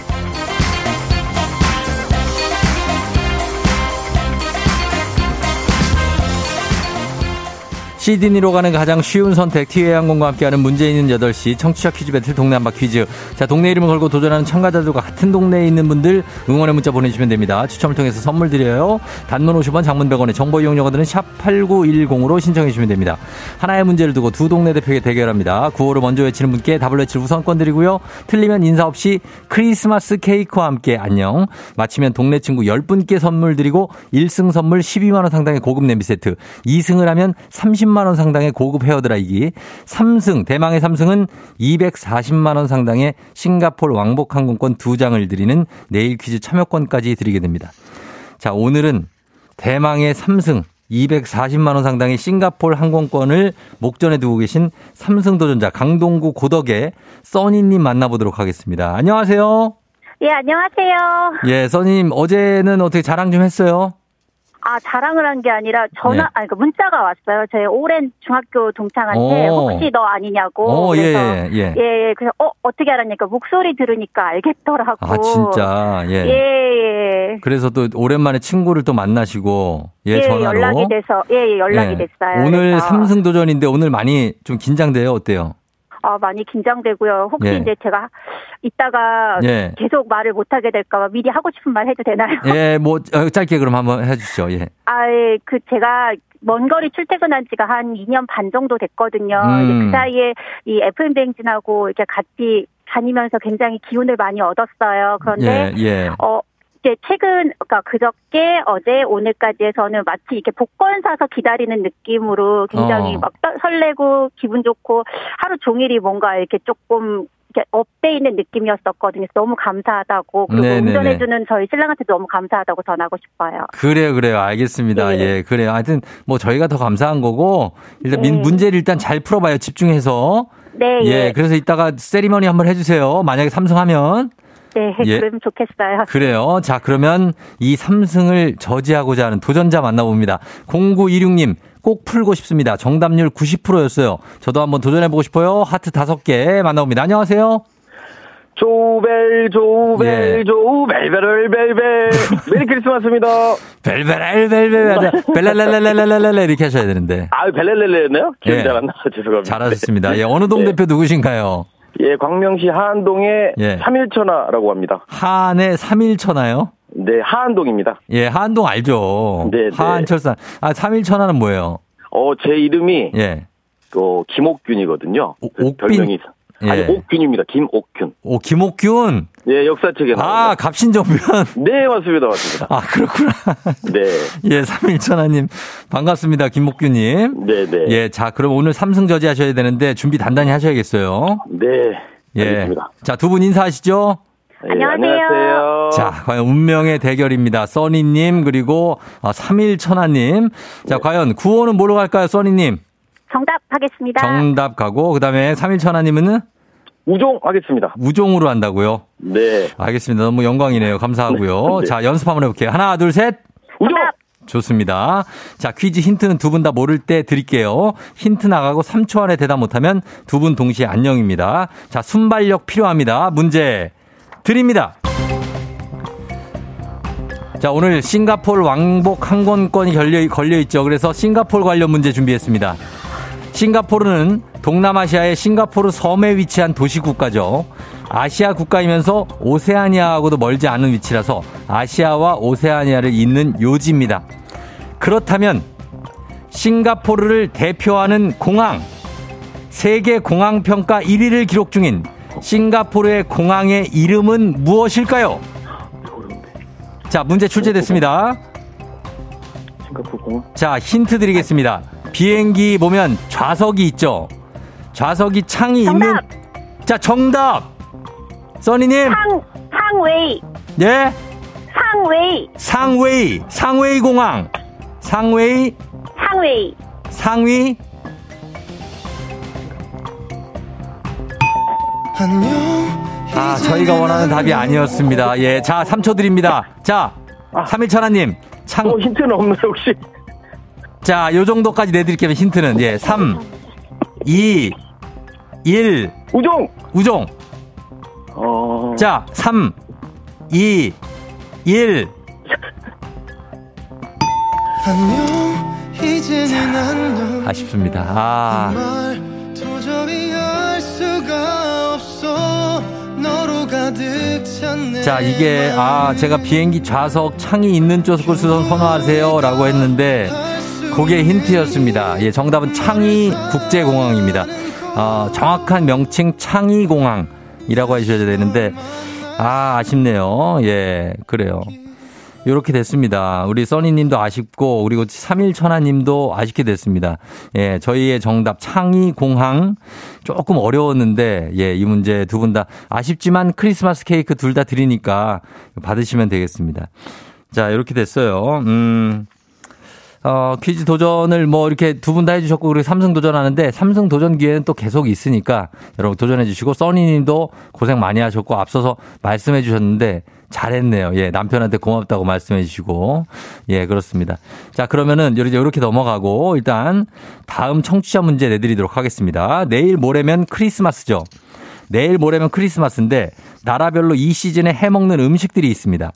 시드니로 가는 가장 쉬운 선택 티웨이항공과 함께하는 문제 있는 8시 청취자 퀴즈 배틀 동네 한바 퀴즈. 자 동네 이름을 걸고 도전하는 참가자들과 같은 동네에 있는 분들 응원의 문자 보내주시면 됩니다. 추첨을 통해서 선물 드려요. 단문 50원 장문 100원의 정보 이용료가들은 샵 8910으로 신청해 주시면 됩니다. 하나의 문제를 두고 두 동네 대표에게 대결합니다. 구호를 먼저 외치는 분께 답을 외칠 우선권 드리고요. 틀리면 인사 없이 크리스마스 케이크와 함께 안녕. 마치면 동네 친구 10분께 선물 드리고 1승 선물 12만원 상당의 고급 냄비 세트. 2승을 하면 30만원 상당의 고급 헤어드라이기 3승 대망의 3승은 240만원 상당의 싱가폴 왕복 항공권 2장을 드리는 내일 퀴즈 참여권까지 드리게 됩니다 자 오늘은 대망의 3승 240만 원 상당의 싱가폴 항공권을 목전에 두고 계신 삼승 도전자 강동구 고덕의 써니님 만나보도록 하겠습니다. 안녕하세요. 예, 안녕하세요. 예, 써니님 어제는 어떻게 자랑 좀 했어요? 아, 자랑을 한 게 아니라 전화, 네. 아니, 그 문자가 왔어요. 제 오랜 중학교 동창한테 오. 혹시 너 아니냐고. 어, 예, 그래서 예, 예. 예, 예. 그래서 어, 어떻게 알았냐니까 목소리 들으니까 알겠더라고. 아, 진짜. 예. 예, 예. 그래서 또 오랜만에 친구를 또 만나시고 예, 예, 전화로 연락이 돼서 예, 예 연락이 예. 됐어요. 오늘 삼승 도전인데 오늘 많이 좀 긴장돼요. 어때요? 아, 많이 긴장되고요. 혹시 예. 이제 제가 이따가 예. 계속 말을 못 하게 될까봐 미리 하고 싶은 말 해도 되나요? 예, <laughs> 뭐 어, 짧게 그럼 한번 해 주시죠. 예. 아, 예, 그 제가 먼 거리 출퇴근한 지가 한 2년 반 정도 됐거든요. 음. 그 사이에 이 FM댕진하고 이렇게 같이 다니면서 굉장히 기운을 많이 얻었어요. 그런데 예, 예. 어 이제 최근 그러니까 그저께 어제 오늘까지 해서는 마치 이렇게 복권 사서 기다리는 느낌으로 굉장히 어. 막 떠- 설레고 기분 좋고 하루 종일이 뭔가 이렇게 조금 이렇게 업돼 있는 느낌이었었거든요. 너무 감사하다고 그리고 네네네. 운전해주는 저희 신랑한테 너무 감사하다고 전하고 싶어요. 그래요, 그래요. 알겠습니다. 예. 예, 그래요. 하여튼 뭐 저희가 더 감사한 거고 일단 민- 예. 문제를 일단 잘 풀어봐요. 집중해서. 네, 예, 예. 그래서 이따가 세리머니 한번 해주세요. 만약에 삼승하면 네, 예. 그러면 좋겠어요. 그래요. 자, 그러면 이 삼승을 저지하고자 하는 도전자 만나봅니다. 0926님, 꼭 풀고 싶습니다. 정답률 90%였어요. 저도 한번 도전해보고 싶어요. 하트 5개 만나봅니다. 안녕하세요. 조벨 조벨 예. 조벨벨을 벨벨 메리 크리스마스입니다. 벨벨벨 벨벨 벨랄랄랄랄랄랄 이렇게 하셔야 되는데. 아 벨렐렐레였나요? 기억이 예. 잘안 나서 죄송합니다. 잘하셨습니다. 예, 어느 동 네. 대표 누구신가요? 예, 광명시 하안동의 예. 삼일천하라고 합니다. 하안의 3일천하요? 네, 하안동입니다. 예, 하안동 알죠. 네, 네. 하안철산. 아, 3일천하는 뭐예요? 어, 제 이름이 예. 어, 김옥균이거든요. 오- 그 옥빈? 별명이 아니 예. 옥균입니다. 김옥균. 오, 김옥균. 예, 역사책에 아, 나옵니다. 갑신정변. <laughs> 네, 맞습니다, 맞습니다. 아, 그렇구나. 네, <laughs> 예, 3일천하님. 반갑습니다. 김목규 님. 네, 네, 예, 자, 그럼 오늘 삼승 저지 하셔야 되는데 준비 단단히 하셔야겠어요. 네. 예. 알겠습니다. 자, 두 분 인사하시죠. 예, 안녕하세요. 안녕하세요. 자, 과연 운명의 대결입니다. 써니님, 그리고 아, 3일천하님. 자, 과연 구호는 뭐로 갈까요, 써니님? 정답 하겠습니다. 정답 가고, 그 다음에 3일천하님은 우종 하겠습니다. 우종으로 한다고요? 네. 알겠습니다. 너무 영광이네요. 감사하고요. <laughs> 네. 자, 연습 한번 해볼게요. 하나, 둘, 셋. 우종! 좋습니다. 자, 퀴즈 힌트는 두 분 다 모를 때 드릴게요. 힌트 나가고 3초 안에 대답 못하면 두 분 동시에 안녕입니다. 자, 순발력 필요합니다. 문제 드립니다. 자, 오늘 싱가폴 왕복 항공권이 걸려, 걸려있죠. 그래서 싱가폴 관련 문제 준비했습니다. 싱가포르는 동남아시아의 싱가포르 섬에 위치한 도시 국가죠. 아시아 국가이면서 오세아니아하고도 멀지 않은 위치라서 아시아와 오세아니아를 잇는 요지입니다. 그렇다면 싱가포르를 대표하는 공항, 세계 공항 평가 1위를 기록 중인 싱가포르의 공항의 이름은 무엇일까요? 자, 문제 출제됐습니다. 싱가포르 공항. 자, 힌트 드리겠습니다. 비행기 보면 좌석이 있죠. 좌석이 창이 정답! 있는 자, 정답. 써니님. 상, 상웨이, 예? 상웨이, 상웨이. 상웨이 공항. 상웨이 상웨이. 상위 아, 저희가 원하는 답이 아니었습니다. 예. 자, 3초 드립니다. 자, 삼일천하님 창, 어, 힌트는 없나요, 혹시? 자, 요 정도까지 내드릴게요. 힌트는. 예. 3, 2, 1, 우종! 우종. 어, 자, 3, 2, 1. 이제는 안녕 아쉽습니다. 아, 말 도저히 알 수가 없어 너로 가득 찼네 자, 이게, 아, 제가 비행기 좌석 창이 있는 쪽을 선호하세요. 라고 했는데, 그게 힌트였습니다. 예, 정답은 창의 국제공항입니다. 어, 정확한 명칭 창의 공항이라고 해주셔야 되는데, 아, 아쉽네요. 예, 그래요. 요렇게 됐습니다. 우리 써니님도 아쉽고, 그리고 31천하님도 아쉽게 됐습니다. 예, 저희의 정답 창의 공항 조금 어려웠는데, 예, 이 문제 두 분 다 아쉽지만 크리스마스 케이크 둘 다 드리니까 받으시면 되겠습니다. 자, 이렇게 됐어요. 음. 어, 퀴즈 도전을 뭐 이렇게 두 분 다 해주셨고, 그리고 삼성 도전하는데, 삼성 도전 기회는 또 계속 있으니까, 여러분 도전해 주시고, 써니 님도 고생 많이 하셨고, 앞서서 말씀해 주셨는데, 잘했네요. 예, 남편한테 고맙다고 말씀해 주시고, 예, 그렇습니다. 자, 그러면은 이렇게 이렇게 넘어가고, 일단, 다음 청취자 문제 내드리도록 하겠습니다. 내일 모레면 크리스마스죠. 내일 모레면 크리스마스인데, 나라별로 이 시즌에 해먹는 음식들이 있습니다.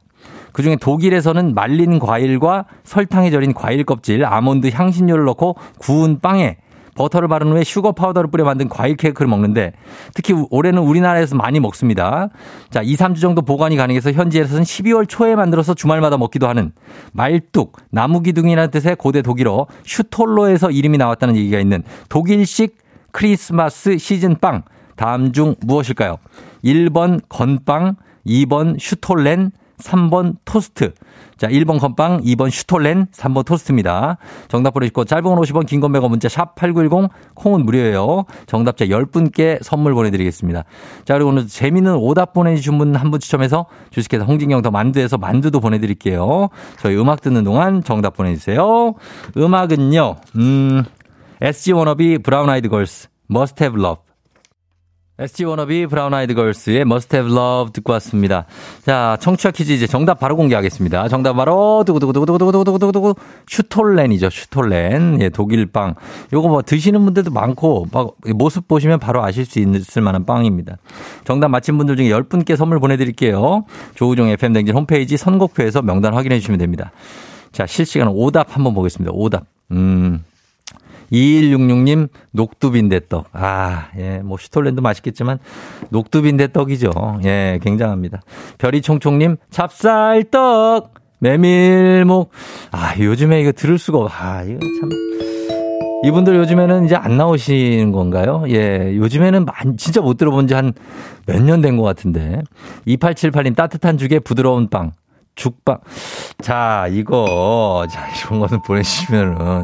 그중에 독일에서는 말린 과일과 설탕에 절인 과일 껍질, 아몬드 향신료를 넣고 구운 빵에 버터를 바른 후에 슈거 파우더를 뿌려 만든 과일 케이크를 먹는데 특히 올해는 우리나라에서 많이 먹습니다. 자, 2, 3주 정도 보관이 가능해서 현지에서는 12월 초에 만들어서 주말마다 먹기도 하는 말뚝, 나무기둥이라는 뜻의 고대 독일어 슈톨로에서 이름이 나왔다는 얘기가 있는 독일식 크리스마스 시즌 빵. 다음 중 무엇일까요? 1번 건빵, 2번 슈톨렌, 3번 토스트. 자, 1번 건빵, 2번 슈톨렌, 3번 토스트입니다. 정답 보내주시고 짧은 건 50원, 긴 건 100원 문자 샵 8910 콩은 무료예요. 정답자 10분께 선물 보내드리겠습니다. 자, 그리고 오늘 재미있는 오답 보내주신 분 한 분 추첨해서 주식회사 홍진경 더 만두에서 만두도 보내드릴게요. 저희 음악 듣는 동안 정답 보내주세요. 음악은요, 음, SG 워너비 브라운 아이드 걸스, Must Have Love. SG 워너비 브라운 아이드 걸스의 Must Have Love 듣고 왔습니다. 자, 청취자 퀴즈 이제 정답 바로 공개하겠습니다. 정답 바로 두구두구두구두구두구두구두구 슈톨렌이죠. 슈톨렌. 예, 독일 빵. 요거 뭐 드시는 분들도 많고 막 모습 보시면 바로 아실 수 있을 만한 빵입니다. 정답 맞힌 분들 중에 10분께 선물 보내 드릴게요. 조우종 FM 댕진 홈페이지 선곡표에서 명단 확인해 주시면 됩니다. 자, 실시간 오답 한번 보겠습니다. 오답. 음. 2166님, 녹두빈대떡. 아, 예, 뭐, 슈톨렌도 맛있겠지만, 녹두빈대떡이죠. 예, 굉장합니다. 별이총총님, 찹쌀떡, 메밀묵. 아, 요즘에 이거 들을 수가, 없, 아, 이거 참. 이분들 요즘에는 이제 안 나오시는 건가요? 예, 요즘에는 많, 진짜 못 들어본 지 한 몇 년 된 것 같은데. 2878님, 따뜻한 죽에 부드러운 빵. 죽빵. 자, 이거, 자, 이런 거는 보내주시면은,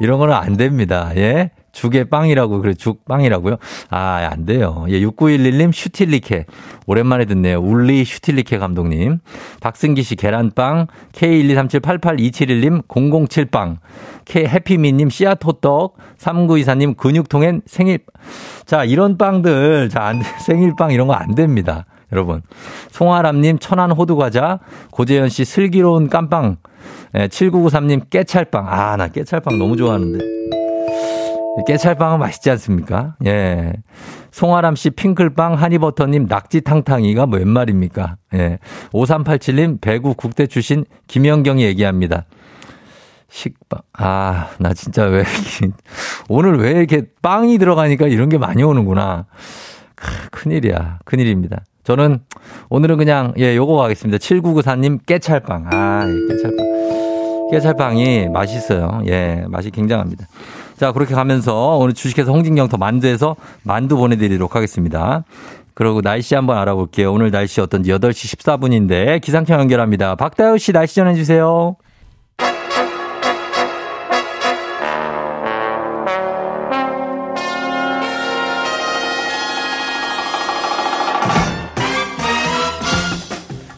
이런 거는 안 됩니다. 예? 죽에 빵이라고, 그래, 죽 빵이라고요? 아, 안 돼요. 예, 6911님 슈틸리케. 오랜만에 듣네요. 울리 슈틸리케 감독님. 박승기 씨 계란빵. K123788271님 007빵. K 해피미님 씨앗 호떡. 3924님 근육통엔 생일. 자, 이런 빵들. 자, 안, 돼. <laughs> 생일빵 이런 거 안 됩니다. 여러분. 송아람님 천안 호두과자. 고재현 씨 슬기로운 깜빵. 예, 7993님 깨찰빵. 아, 나 깨찰빵 너무 좋아하는데. 깨찰빵은 맛있지 않습니까? 예. 송아람 씨 핑클빵, 하니버터님 낙지탕탕이가 뭐웬 말입니까? 예. 5387님 배구 국대 출신 김영경이 얘기합니다. 식빵. 아, 나 진짜 왜, <laughs> 오늘 왜 이렇게 빵이 들어가니까 이런 게 많이 오는구나. 크, 큰일이야. 큰일입니다. 저는 오늘은 그냥, 예, 요거 가겠습니다. 7994님 깨찰빵. 아, 예, 깨찰빵. 깨찰빵이 맛있어요. 예, 맛이 굉장합니다. 자, 그렇게 가면서 오늘 주식회사 홍진경 더 만두에서 만두 보내드리도록 하겠습니다. 그리고 날씨 한번 알아볼게요. 오늘 날씨 어떤지 8시 14분인데 기상청 연결합니다. 박다효 씨 날씨 전해주세요.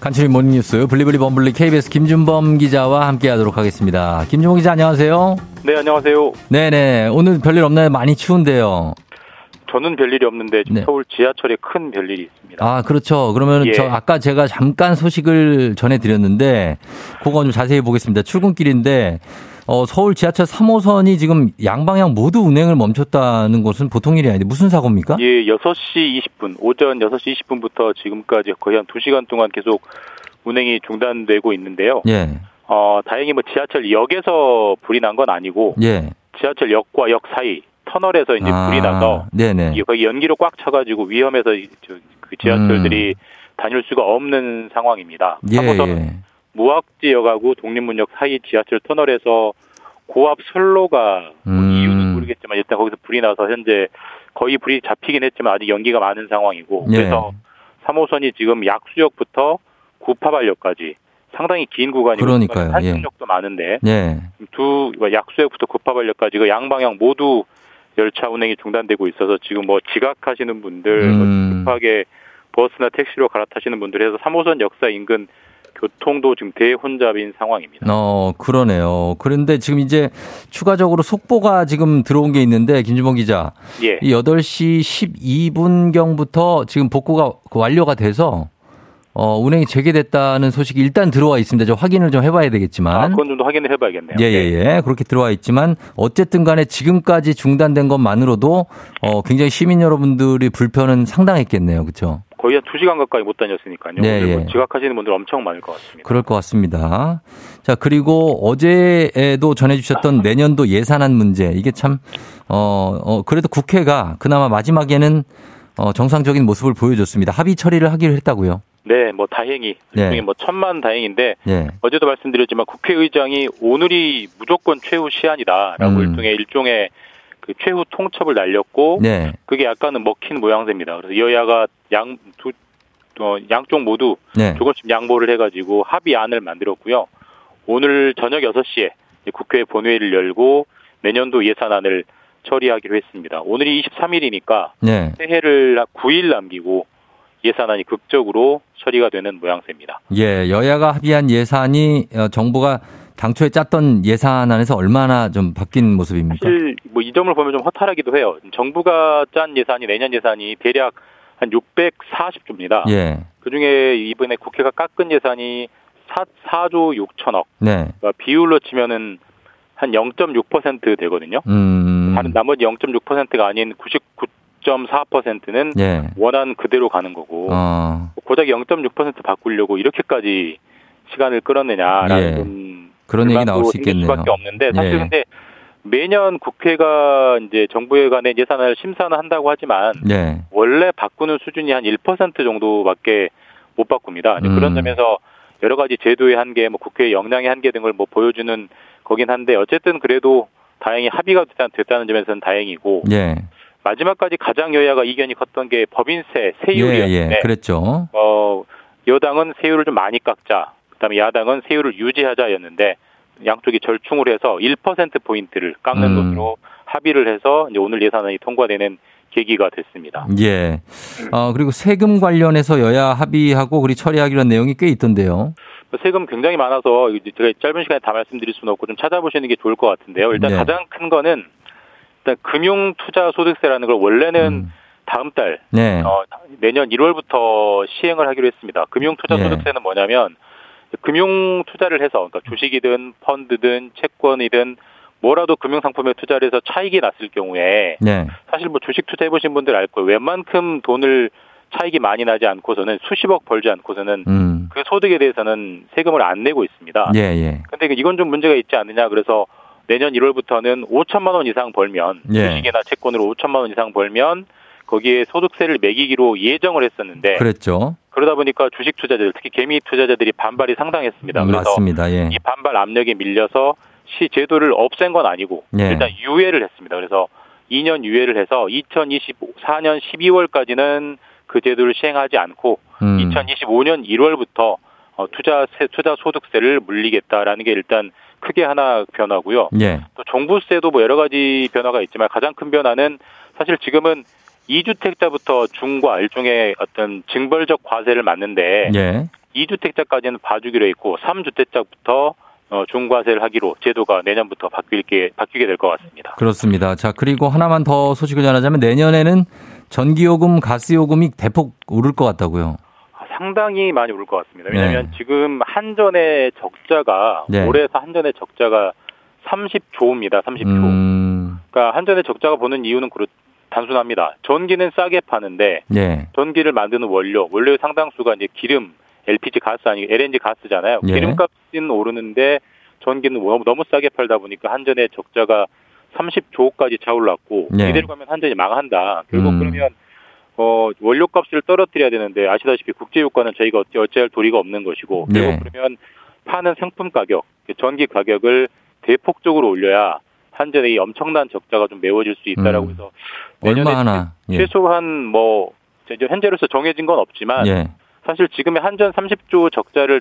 간추리 모닝뉴스 블리블리 범블리 KBS 김준범 기자와 함께하도록 하겠습니다. 김준범 기자 안녕하세요. 네, 안녕하세요. 네네 오늘 별일 없나요? 많이 추운데요. 저는 별일이 없는데 지금 네. 서울 지하철에 큰 별일이 있습니다. 아 그렇죠. 그러면 예. 저 아까 제가 잠깐 소식을 전해드렸는데 그거 좀 자세히 보겠습니다. 출근길인데 어, 서울 지하철 3호선이 지금 양방향 모두 운행을 멈췄다는 것은 보통 일이 아닌데 무슨 사고입니까? 예, 6시 20분, 오전 6시 20분부터 지금까지 거의 한 2시간 동안 계속 운행이 중단되고 있는데요. 예, 어, 다행히 뭐 지하철 역에서 불이 난 건 아니고 예. 지하철 역과 역 사이 터널에서 이제 불이 나서 네네. 이 거기 연기로 꽉 차가지고 위험해서 그 지하철들이 다닐 수가 없는 상황입니다. 음. 예, 3호선 예. 무학지역하고 독립문역 사이 지하철 터널에서 고압 선로가 뭐 음. 이유는 모르겠지만 일단 거기서 불이 나서 현재 거의 불이 잡히긴 했지만 아직 연기가 많은 상황이고 예. 그래서 3호선이 지금 약수역부터 구파발역까지 상당히 긴 구간이고 그러니까요, 예. 한승역도 많은데 예. 두 약수역부터 구파발역까지 그 양방향 모두 열차 운행이 중단되고 있어서 지금 뭐 지각하시는 분들 뭐 음. 급하게 버스나 택시로 갈아타시는 분들 해서 3호선 역사 인근 교통도 지금 대혼잡인 상황입니다. 어, 그러네요. 그런데 지금 이제 추가적으로 속보가 지금 들어온 게 있는데, 김준범 기자. 예. 이 8시 12분경부터 지금 복구가 완료가 돼서, 어, 운행이 재개됐다는 소식이 일단 들어와 있습니다. 저 확인을 좀 해봐야 아, 되겠지만. 그건 좀더 확인을 해봐야겠네요. 예, 예, 예. 그렇게 들어와 있지만, 어쨌든 간에 지금까지 중단된 것만으로도, 어, 굉장히 시민 여러분들이 불편은 상당했겠네요. 그쵸? 거의 한 2시간 가까이 못 다녔으니까요. 네, 예. 지각하시는 분들 엄청 많을 것 같습니다. 그럴 것 같습니다. 자, 그리고 어제에도 전해주셨던 내년도 예산안 문제. 이게 참, 어, 어, 그래도 국회가 그나마 마지막에는 어, 정상적인 모습을 보여줬습니다. 합의 처리를 하기로 했다고요. 네, 뭐 다행히 네. 일종의 뭐 천만 다행인데 예. 어제도 말씀드렸지만 국회의장이 오늘이 무조건 최후 시한이다라고 음. 일종의 일종의 그 최후 통첩을 날렸고 네. 그게 약간은 먹힌 모양새입니다. 그래서 여야가 양두 어, 양쪽 모두 네. 조금씩 양보를 해가지고 합의안을 만들었고요. 오늘 저녁 6시에 국회 본회의를 열고 내년도 예산안을 처리하기로 했습니다. 오늘이 23일이니까 네. 새해를 9일 남기고 예산안이 극적으로 처리가 되는 모양새입니다. 예. 여야가 합의한 예산이 어, 정부가 당초에 짰던 예산안에서 얼마나 좀 바뀐 모습입니까? 사실 뭐 이 점을 보면 좀 허탈하기도 해요. 정부가 짠 예산이 내년 예산이 대략 한 640조입니다. 예. 그 중에 이번에 국회가 깎은 예산이 4, 4조 6천억. 네. 그러니까 비율로 치면은 한 0.6% 되거든요. 음. 다른 나머지 0.6%가 아닌 99.4%는 예. 원안 그대로 가는 거고 어. 고작 0.6% 바꾸려고 이렇게까지 시간을 끌었느냐라는 예. 좀 그런 얘기 나올 수 있겠네요. 수밖에 없는데 사실 예. 근데 매년 국회가 이제 정부에 관한 예산을 심사는 한다고 하지만 예. 원래 바꾸는 수준이 한 1% 정도밖에 못 바꿉니다. 음. 그런 점에서 여러 가지 제도의 한계, 뭐 국회의 역량의 한계 등을 뭐 보여주는 거긴 한데 어쨌든 그래도 다행히 합의가 됐다- 됐다 는 점에서는 다행이고 예. 마지막까지 가장 여야가 이견이 컸던 게 법인세 세율이었는데 예, 예. 그랬죠. 어 여당은 세율을 좀 많이 깎자, 그다음에 야당은 세율을 유지하자였는데 양쪽이 절충을 해서 1% 포인트를 깎는 음. 것으로 합의를 해서 이제 오늘 예산안이 통과되는 계기가 됐습니다. 예. 어, 그리고 세금 관련해서 여야 합의하고 그리 처리하기로 한 내용이 꽤 있던데요. 세금 굉장히 많아서 제가 짧은 시간에 다 말씀드릴 수는 없고 좀 찾아보시는 게 좋을 것 같은데요. 일단 네. 가장 큰 거는 일단 금융 투자 소득세라는 걸 원래는 음. 다음 달 네. 어, 내년 1월부터 시행을 하기로 했습니다. 금융 투자 예. 소득세는 뭐냐면 금융 투자를 해서 그러니까 주식이든 펀드든 채권이든 뭐라도 금융 상품에 투자를 해서 차익이 났을 경우에 네. 사실 뭐 주식 투자해 보신 분들 알 거예요. 웬만큼 돈을 차익이 많이 나지 않고서는 수십억 벌지 않고서는 음. 그 소득에 대해서는 세금을 안 내고 있습니다. 예, 예. 근데 이건 좀 문제가 있지 않느냐. 그래서 내년 1월부터는 5천만 원 이상 벌면 예. 주식이나 채권으로 5천만 원 이상 벌면 거기에 소득세를 매기기로 예정을 했었는데 그랬죠. 그러다 보니까 주식 투자자들 특히 개미 투자자들이 반발이 상당했습니다. 그래서 맞습니다. 예. 이 반발 압력에 밀려서 시 제도를 없앤 건 아니고 예. 일단 유예를 했습니다. 그래서 2년 유예를 해서 2024년 12월까지는 그 제도를 시행하지 않고 음. 2025년 1월부터 어, 투자 세, 투자 소득세를 물리겠다라는 게 일단 크게 하나 변화고요. 예. 또 종부세도 뭐 여러 가지 변화가 있지만 가장 큰 변화는 사실 지금은 2주택자부터 중과 일종의 어떤 징벌적 과세를 맞는데 예. 2주택자까지는 봐주기로 했고 3주택자부터 어, 중과세를 하기로 제도가 내년부터 바뀌게 바뀌게 될 것 같습니다. 그렇습니다. 자, 그리고 하나만 더 소식을 전하자면 내년에는 전기요금, 가스요금이 대폭 오를 것 같다고요. 상당히 많이 오를 것 같습니다. 왜냐하면 네. 지금 한전의 적자가 네. 올해에서 한전의 적자가 30조입니다. 30조. 음. 그러니까 한전의 적자가 보는 이유는 그렇 단순합니다. 전기는 싸게 파는데 예. 전기를 만드는 원료, 원료의 상당수가 이제 기름, LPG 가스 아니 LNG 가스잖아요. 예. 기름값은 오르는데 전기는 너무, 싸게 팔다 보니까 한전의 적자가 30조까지 차올랐고 예. 이대로 가면 한전이 망한다. 결국 음. 그러면 어 원료값을 떨어뜨려야 되는데 아시다시피 국제유가는 저희가 어찌 어찌할 도리가 없는 것이고 결국 예. 그러면 파는 상품 가격, 그 전기 가격을 대폭적으로 올려야 한전의 이 엄청난 적자가 좀 메워질 수 있다라고 음. 해서 내년에 얼마 하나. 예. 최소한 뭐 이제 현재로서 정해진 건 없지만 예. 사실 지금의 한전 30조 적자를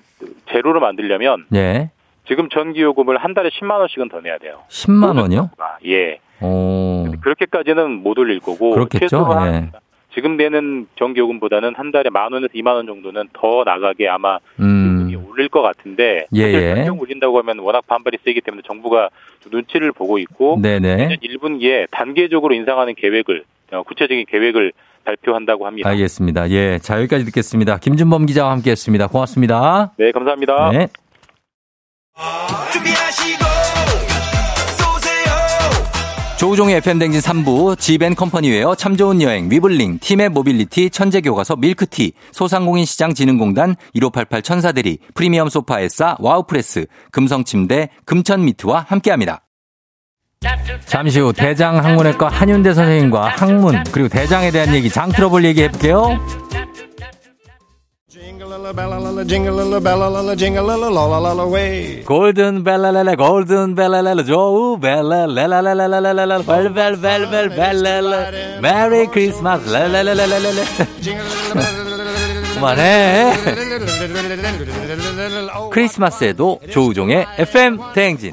제로로 만들려면 예. 지금 전기 요금을 한 달에 10만 원씩은 더 내야 돼요. 10만 원이요? 아, 예. 오. 그렇게까지는 못 올릴 거고 그렇겠죠. 최소한 예. 지금 내는 전기 요금보다는 한 달에 만 원에서 2만 원 정도는 더 나가게 아마 음. 올릴 것 같은데 예, 사실 예. 변경 올린다고 하면 워낙 반발이 세기 때문에 정부가 좀 눈치를 보고 있고 네네. 내년 1분기에 단계적으로 인상하는 계획을 어, 구체적인 계획을 발표한다고 합니다. 알겠습니다. 예. 자, 여기까지 듣겠습니다. 김준범 기자와 함께 했습니다. 고맙습니다. 네, 감사합니다. 네. 조우종의 FM댕진 3부, 지벤컴퍼니웨어, 참 좋은 여행, 위블링, 티맵 모빌리티, 천재교과서, 밀크티, 소상공인시장진흥공단, 1588 천사대리, 프리미엄 소파에싸, 와우프레스, 금성침대, 금천미트와 함께합니다. 잠시 후 대장 항문외과 한윤대 선생님과 항문, 그리고 대장에 대한 얘기, 장 트러블 얘기 해볼게요. 골든 벨라렐라 골든 벨라렐라 조우 벨라렐라렐라렐라렐라 벨벨벨벨 벨렐라 메리 크리스마스 렐라렐라렐라렐라 그만해 크리스마스에도 조우종의 FM 대행진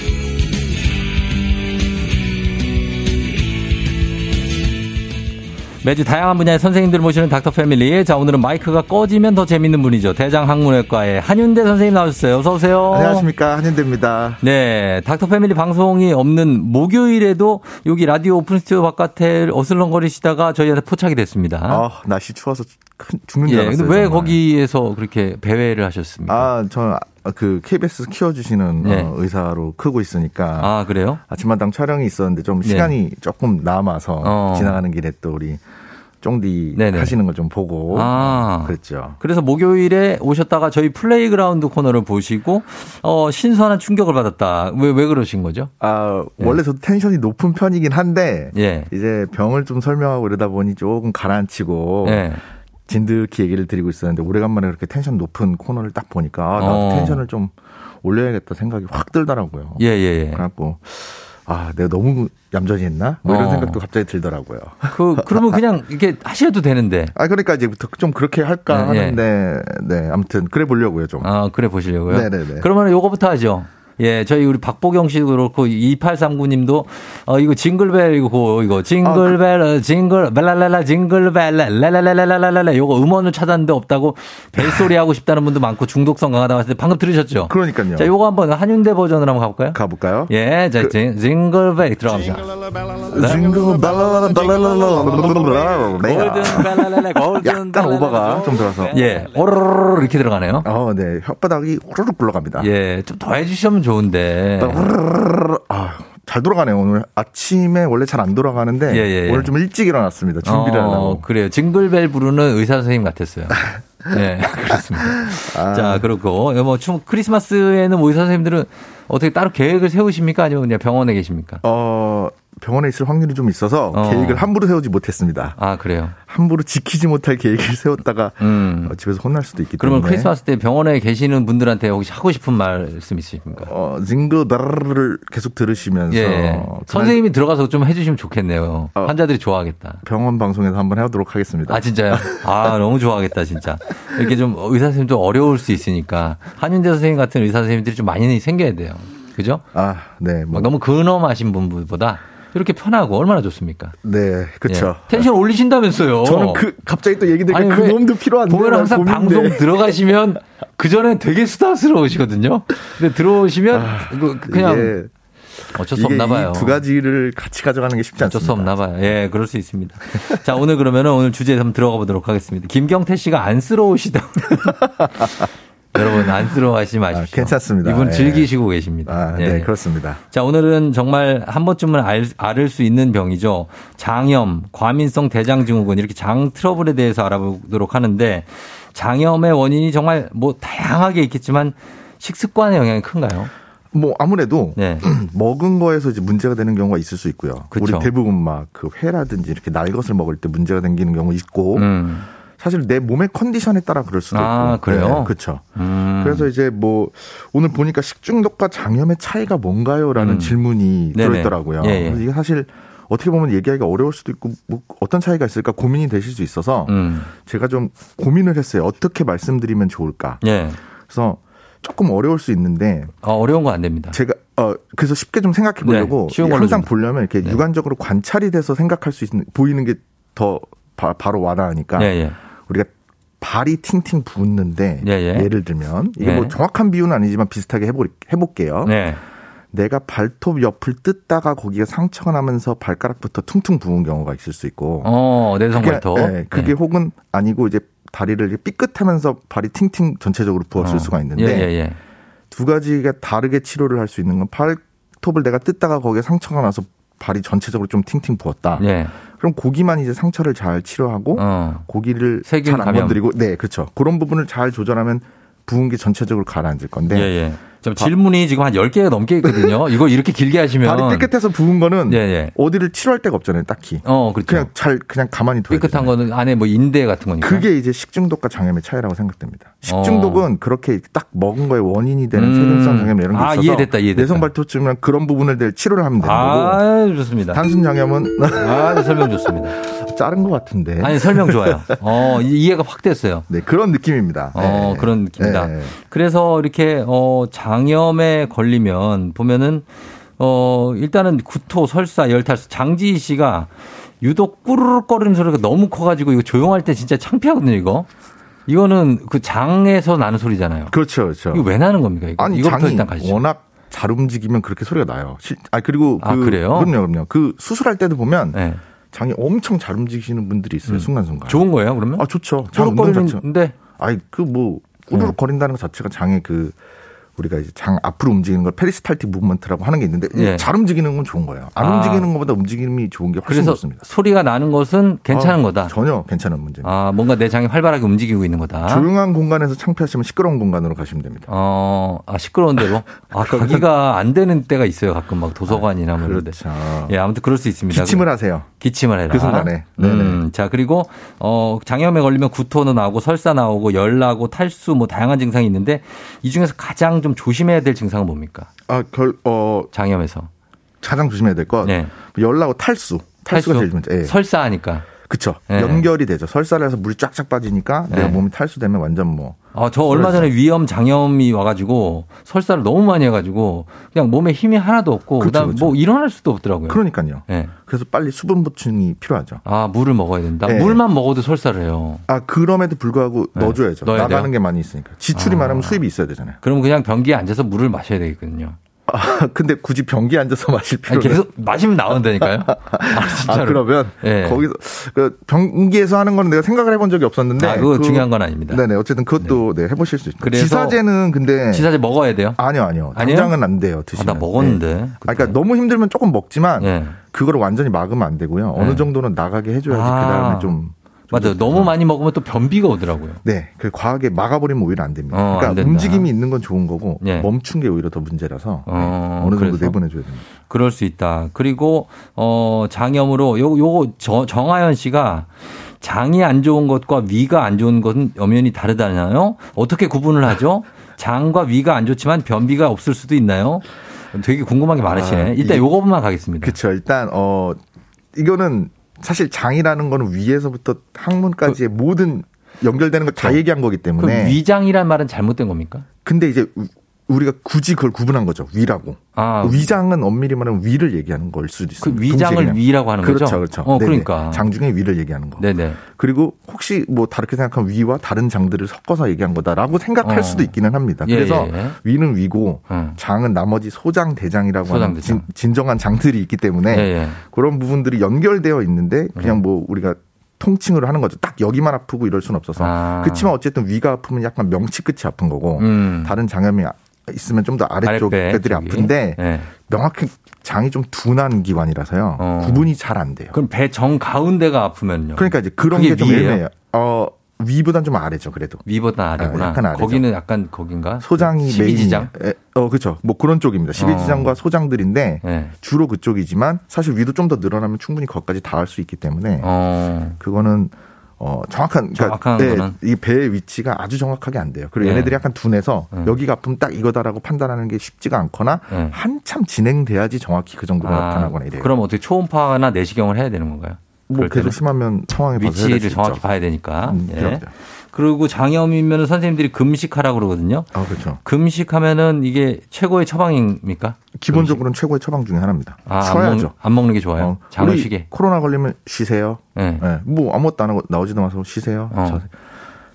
매주 다양한 분야의 선생님들 모시는 Doctor Family. 자, 오늘은 마이크가 꺼지면 더 재밌는 분이죠. 대장 항문외과의 한윤대 선생님 나오셨어요. 어서오세요. 안녕하십니까 한현대입니다. 네, Doctor Family 방송이 없는 목요일에도 여기 라디오 오픈 스튜디오 바깥에 어슬렁거리시다가 저희한테 포착이 됐습니다. 아 날씨 추워서 큰- 죽는 줄 예, 알았어요. 근데 왜 정말. 거기에서 그렇게 배회를 하셨습니까? 아, 저는 그 KBS 키워주시는 네. 어, 의사로 크고 있으니까 아, 그래요? 아침마당 촬영이 있었는데 좀 네. 시간이 조금 남아서 어. 지나가는 길에 또 우리 쫑디 네네. 하시는 거좀 보고 아. 그랬죠. 그래서 목요일에 오셨다가 저희 playground 코너를 보시고 어 신선한 충격을 받았다. 왜 왜 그러신 거죠? 아 네. 원래 저도 tension이 높은 편이긴 한데 예. 이제 병을 좀 설명하고 이러다 보니 조금 가라앉히고 예. 진득히 얘기를 드리고 있었는데 오래간만에 그렇게 텐션 높은 코너를 딱 보니까 아, 나 어. tension을 좀 올려야겠다 생각이 확 들더라고요. 예, 예, 예. 그래갖고 아 내가 너무 얌전히 했나? 뭐 이런 어. 생각도 갑자기 들더라고요. 그, 그러면 그냥 이렇게 하셔도 되는데. 아 그러니까 이제부터 좀 그렇게 할까 네, 예. 하는데 네 아무튼 그래 보려고요 좀. 아, 그래 보시려고요? 네네네. 그러면 요거부터 하죠. 예, 저희 우리 박보경 씨도 그렇고 2839님도 어 이거 징글벨 이거 이거 징글벨 어, 징글 벨랄랄라 징글벨 랄랄랄랄랄랄라 요거 음원을 찾았는데 없다고 벨소리 하고 싶다는 분도 많고 중독성 강하다고 하는데 방금 들으셨죠? 그러니까요. 자, 요거 한번 한윤대 버전으로 한번 가볼까요? 가볼까요? 예, 자, 징, 징글벨 들어갑니다. 징글 발랄랄라 발랄랄라 골든 벨랄랄라 골든 약간 벨랄랄라. 오버가 좀 들어서. 예, 오르르르 이렇게 들어가네요. 어, 네. 혓바닥이 후루룩 굴러갑니다. 예, 좀 더 해주시면 좋은데. 아, 잘 돌아가네요. 오늘 아침에 원래 잘 안 돌아가는데 예, 예, 예. 오늘 좀 일찍 일어났습니다. 준비를 어, 하려고. 그래요. 징글벨 부르는 의사 선생님 같았어요. <laughs> 네, <laughs> 그렇습니다. 아. 자, 그렇고, 뭐, 춤, 크리스마스에는 뭐 의사 선생님들은 어떻게 따로 계획을 세우십니까? 아니면 그냥 병원에 계십니까? 어, 병원에 있을 확률이 좀 있어서 어. 계획을 함부로 세우지 못했습니다. 아, 그래요. 함부로 지키지 못할 계획을 <laughs> 세웠다가 음. 어, 집에서 혼날 수도 있기 그러면 때문에. 크리스마스 때 병원에 계시는 분들한테 혹시 하고 싶은 말씀 있으십니까? 어, 징글 베르를 계속 들으시면서 예. 그날 선생님이 들어가서 좀 해주시면 좋겠네요. 어. 환자들이 좋아하겠다. 병원 방송에서 한번 해보도록 하겠습니다. 아, 진짜요? 아, 너무 좋아하겠다, 진짜. 이렇게 좀 의사 선생님도 어려울 수 있으니까. 한윤대 선생님 같은 의사 선생님들이 좀 많이 생겨야 돼요. 그죠? 아, 네. 뭐, 막 너무 근엄하신 분보다 이렇게 편하고 얼마나 좋습니까? 네, 그쵸. 예. 텐션 올리신다면서요. 저는 그, 갑자기 또 얘기 들으니까 그왜 몸도 필요한데. 보면 난 항상 고민돼. 방송 들어가시면 그 전에 되게 수다스러우시거든요. 근데 들어오시면 그- 그냥 아, 이게, 어쩔 수 없나 봐요. 두 가지를 같이 가져가는 게 쉽지 않습니다. 어쩔 수 없나 봐요. 예, 그럴 수 있습니다. <laughs> 자, 오늘 그러면은 오늘 주제에 한번 들어가 보도록 하겠습니다. 김경태 씨가 안쓰러우시다. <laughs> 여러분 안쓰러워하지 마십시오. 아, 괜찮습니다. 이분 예. 즐기시고 계십니다. 아, 예. 네, 그렇습니다. 자, 오늘은 정말 한 번쯤은 알, 앓을 수 있는 병이죠. 장염, 과민성 대장증후군 이렇게 장 트러블에 대해서 알아보도록 하는데 장염의 원인이 정말 뭐 다양하게 있겠지만 식습관의 영향이 큰가요? 뭐 아무래도 네. <clears throat> 먹은 거에서 이제 문제가 되는 경우가 있을 수 있고요. 그쵸. 우리 대부분 막 그 회라든지 이렇게 날 것을 먹을 때 문제가 생기는 경우 있고 음. 사실 내 몸의 컨디션에 따라 그럴 수도 아, 있고. 그래요? 그렇죠. 음. 그래서 이제 뭐 오늘 보니까 식중독과 장염의 차이가 뭔가요라는 음. 질문이 네네. 들어있더라고요. 예, 예. 그래서 이게 사실 어떻게 보면 얘기하기가 어려울 수도 있고 뭐 어떤 차이가 있을까 고민이 되실 수 있어서 음. 제가 좀 고민을 했어요. 어떻게 말씀드리면 좋을까. 예. 그래서 조금 어려울 수 있는데 어, 어려운 거 안 됩니다. 제가 어 그래서 쉽게 좀 생각해 보려고 네, 항상 좀. 보려면 이렇게 네. 육안적으로 관찰이 돼서 생각할 수 있는 보이는 게 더 바로 와닿으니까 예, 예. 우리가 발이 팅팅 붓는데 예, 예. 를 들면 이게 네. 뭐 정확한 비유는 아니지만 비슷하게 해보, 해볼게요. 네. 내가 발톱 옆을 뜯다가 거기가 상처가 나면서 발가락부터 퉁퉁 부은 경우가 있을 수 있고 어, 내성 발톱. 그게, 예, 그게 네. 혹은 아니고 이제 다리를 삐끗하면서 발이 팅팅 전체적으로 부었을 어. 수가 있는데 예, 예, 예. 두 가지가 다르게 치료를 할 수 있는 건 발톱을 내가 뜯다가 거기에 상처가 나서 발이 전체적으로 좀 팅팅 부었다. 예. 그럼 고기만 이제 상처를 잘 치료하고 어. 고기를 잘 안. 건드리고 네 그렇죠. 그런 부분을 잘 조절하면 부은 게 전체적으로 가라앉을 건데 예, 예. 좀 질문이 지금 한 10개가 넘게 있거든요. <laughs> 이거 이렇게 길게 하시면. 발이 삐끗해서 부은 거는 예, 예. 어디를 치료할 데가 없잖아요, 딱히. 어, 그렇죠. 그냥 잘 그냥 가만히 둬야 삐끗한 되잖아요. 거는 안에 뭐 인대 같은 거니까. 그게 이제 식중독과 장염의 차이라고 생각됩니다. 식중독은 그렇게 딱 먹은 거에 원인이 되는 음. 세균성 장염 이런 게 아, 있어서 이해됐다, 이해됐다. 내성 발톱쯤은 그런 부분을 낼 치료를 하면 되는 거고 아, 좋습니다. 단순 장염은 아, 네, 설명 좋습니다. <laughs> 자른 것 같은데. 아니, 설명 좋아요. <laughs> 어, 이- 이해가 확 됐어요. 네 그런 느낌입니다. 어, 네. 그런 느낌이다. 네. 그래서 이렇게, 어, 장염에 걸리면 보면은, 어, 일단은 구토, 설사, 열탈, 장지희 씨가 유독 꾸르륵 거리는 소리가 너무 커가지고 이거 조용할 때 진짜 창피하거든요, 이거. 이거는 그 장에서 나는 소리잖아요. 그렇죠, 그렇죠. 이거 왜 나는 겁니까? 이거? 아니 이거부터 장이 일단 가시죠. 워낙 잘 움직이면 그렇게 소리가 나요. 실- 아 그리고 그, 아, 그래요? 그럼요, 그럼요. 그 수술할 때도 보면 네. 장이 엄청 잘 움직이시는 분들이 있어요. 음. 순간순간. 좋은 거예요, 그러면? 아 좋죠. 장 운동 자체. 꾸르륵거리는데, 아니 그 뭐 꾸르륵 거린다는 것 자체가 장의 그 우리가 이제 장 앞으로 움직이는 걸 페리스탈틱 무브먼트라고 하는 게 있는데 예. 잘 움직이는 건 좋은 거예요. 안 아. 움직이는 것보다 움직임이 좋은 게 훨씬 좋습니다. 소리가 나는 것은 괜찮은 어, 거다. 전혀 괜찮은 문제입니다. 아, 뭔가 내 장이 활발하게 움직이고 있는 거다. 조용한 공간에서 창피하시면 시끄러운 공간으로 가시면 됩니다. 어, 아, 시끄러운 대로? 아, <laughs> 가기가 안 되는 때가 있어요. 가끔 막 도서관이나 뭐 이런 데. 그렇죠. 예, 아무튼 그럴 수 있습니다. 기침을 하세요. 기침을 해라. 그 순간에. 음, 자, 그리고, 어, 장염에 걸리면 구토는 나오고 설사 나오고 열 나고 탈수 뭐 다양한 증상이 있는데 이 중에서 가장 좀 조심해야 될 증상은 뭡니까? 아, 결, 어, 장염에서. 가장 조심해야 될건 네. 열나고 탈수. 탈수가 제일 문제. 예. 설사하니까. 그쵸. 네. 연결이 되죠. 설사를 해서 물이 쫙쫙 빠지니까 네. 내가 몸이 탈수되면 완전 뭐. 아, 저 얼마. 전에 위염 장염이 와가지고 설사를 너무 많이 해가지고 그냥 몸에 힘이 하나도 없고 그렇죠, 그다음 그렇죠. 뭐 일어날 수도 없더라고요. 그러니까요. 예. 그래서 빨리 수분 보충이 필요하죠. 아, 물을 먹어야 된다. 네. 물만 먹어도 설사를 해요. 아, 그럼에도 불구하고 네. 넣어줘야죠. 넣어야 나가는 돼요? 게 많이 있으니까. 지출이 아. 많으면 수입이 있어야 되잖아요. 그럼 그냥 변기에 앉아서 물을 마셔야 되겠거든요. 아, 근데 굳이 변기에 앉아서 <laughs> 마실 아니, 필요 는. 계속 마시면 나온다니까요. 아, <laughs> 아, 진짜로. 그러면 예. 거기서 그 변기에서 하는 거는 내가 생각을 해본 적이 없었는데 아, 그거 그- 중요한 건 아닙니다. 네네 어쨌든 그것도 네, 해보실 수. 그래서 지사제는 근데 지사제 먹어야 돼요? 아니요 아니요 아니에요? 당장은 안 돼요 아, 드시면. 나 먹었는데. 네. 아, 그러니까 너무 힘들면 조금 먹지만 예. 그거를 완전히 막으면 안 되고요. 어느 네. 정도는 나가게 해줘야지 아. 그 다음에 좀. 맞아요. 너무 많이 먹으면 또 변비가 오더라고요. 네, 그 과하게 막아버리면 오히려 안 됩니다. 어, 안 그러니까 된다. 움직임이 있는 건 좋은 거고 예. 멈춘 게 오히려 더 문제라서 네, 어, 어느 정도 그래서? 내보내줘야 됩니다. 그럴 수 있다. 그리고 어 장염으로 요 요거 저- 정하연 씨가 장이 안 좋은 것과 위가 안 좋은 것은 엄연히 다르다나요? 어떻게 구분을 하죠? 장과 위가 안 좋지만 변비가 없을 수도 있나요? 되게 궁금한 게 많으시네. 아, 일단 요거만 가겠습니다. 그렇죠. 일단 어 이거는 사실 장이라는 거는 위에서부터 항문까지의 모든 연결되는 걸 다 얘기한 거기 그 때문에. 위장이란 말은 잘못된 겁니까? 근데 이제 우- 우리가 굳이 그걸 구분한 거죠. 위라고. 아, 위장은 엄밀히 말하면 위를 얘기하는 걸 수도 그 있습니다. 위장을 동시에. 위라고 하는 그렇죠, 거죠? 그렇죠. 어, 네네. 그러니까. 장 중에 위를 얘기하는 거. 네네. 그리고 혹시 뭐 다르게 생각하면 위와 다른 장들을 섞어서 얘기한 거다라고 생각할 어. 수도 있기는 합니다. 예, 그래서 예, 예. 위는 위고 음. 장은 나머지 소장, 대장이라고 소장, 하는 대장. 진, 진정한 장들이 있기 때문에 예, 예. 그런 부분들이 연결되어 있는데 그냥 뭐 우리가 통칭으로 하는 거죠. 딱 여기만 아프고 이럴 수는 없어서. 아. 그렇지만 어쨌든 위가 아프면 약간 명치 끝이 아픈 거고 음. 다른 장염이 있으면 좀 더 아래쪽 아랫배 애들이 쪽이. 아픈데 예. 명확히 장이 좀 둔한 기관이라서요. 어. 구분이 잘 안 돼요. 그럼 배 정 가운데가 아프면요? 그러니까 이제 그런 게 좀? 애매해요. 어, 위보단 좀 아래죠, 그래도. 위보다 아래구나. 아, 약간 아래죠. 거기는 약간 거긴가? 소장이 12지장? 메인이에요. 에, 어, 그렇죠. 뭐 그런 쪽입니다. 12지장과 소장들인데 네. 주로 그쪽이지만 사실 위도 좀 더 늘어나면 충분히 거기까지 닿을 수 있기 때문에 어. 그거는 어 정확한 정확한 네? 이 배의 위치가 아주 정확하게 안 돼요. 그리고 네. 얘네들이 약간 둔해서 음. 여기가 아프면 딱 이거다라고 판단하는 게 쉽지가 않거나 네. 한참 진행돼야지 정확히 그 정도로 나타나거나 이래요. 그럼 어떻게 초음파나 내시경을 해야 되는 건가요? 뭐 계속? 심하면 상황에 위치를 정확히 있죠. 봐야 되니까. 음, 예. 그리고 장염이면 선생님들이 금식하라고 그러거든요. 아 그렇죠. 금식하면은 이게 최고의 처방입니까? 기본적으로는 최고의 처방 중에 하나입니다. 아, 안, 쉬어야죠. 먹, 안 먹 는 게 좋아요. 어, 우리 쉬게. 코로나 걸리면 쉬세요. 예. 예, 뭐 아무것도 안 하고 나오지도 마서 쉬세요. 어. 저-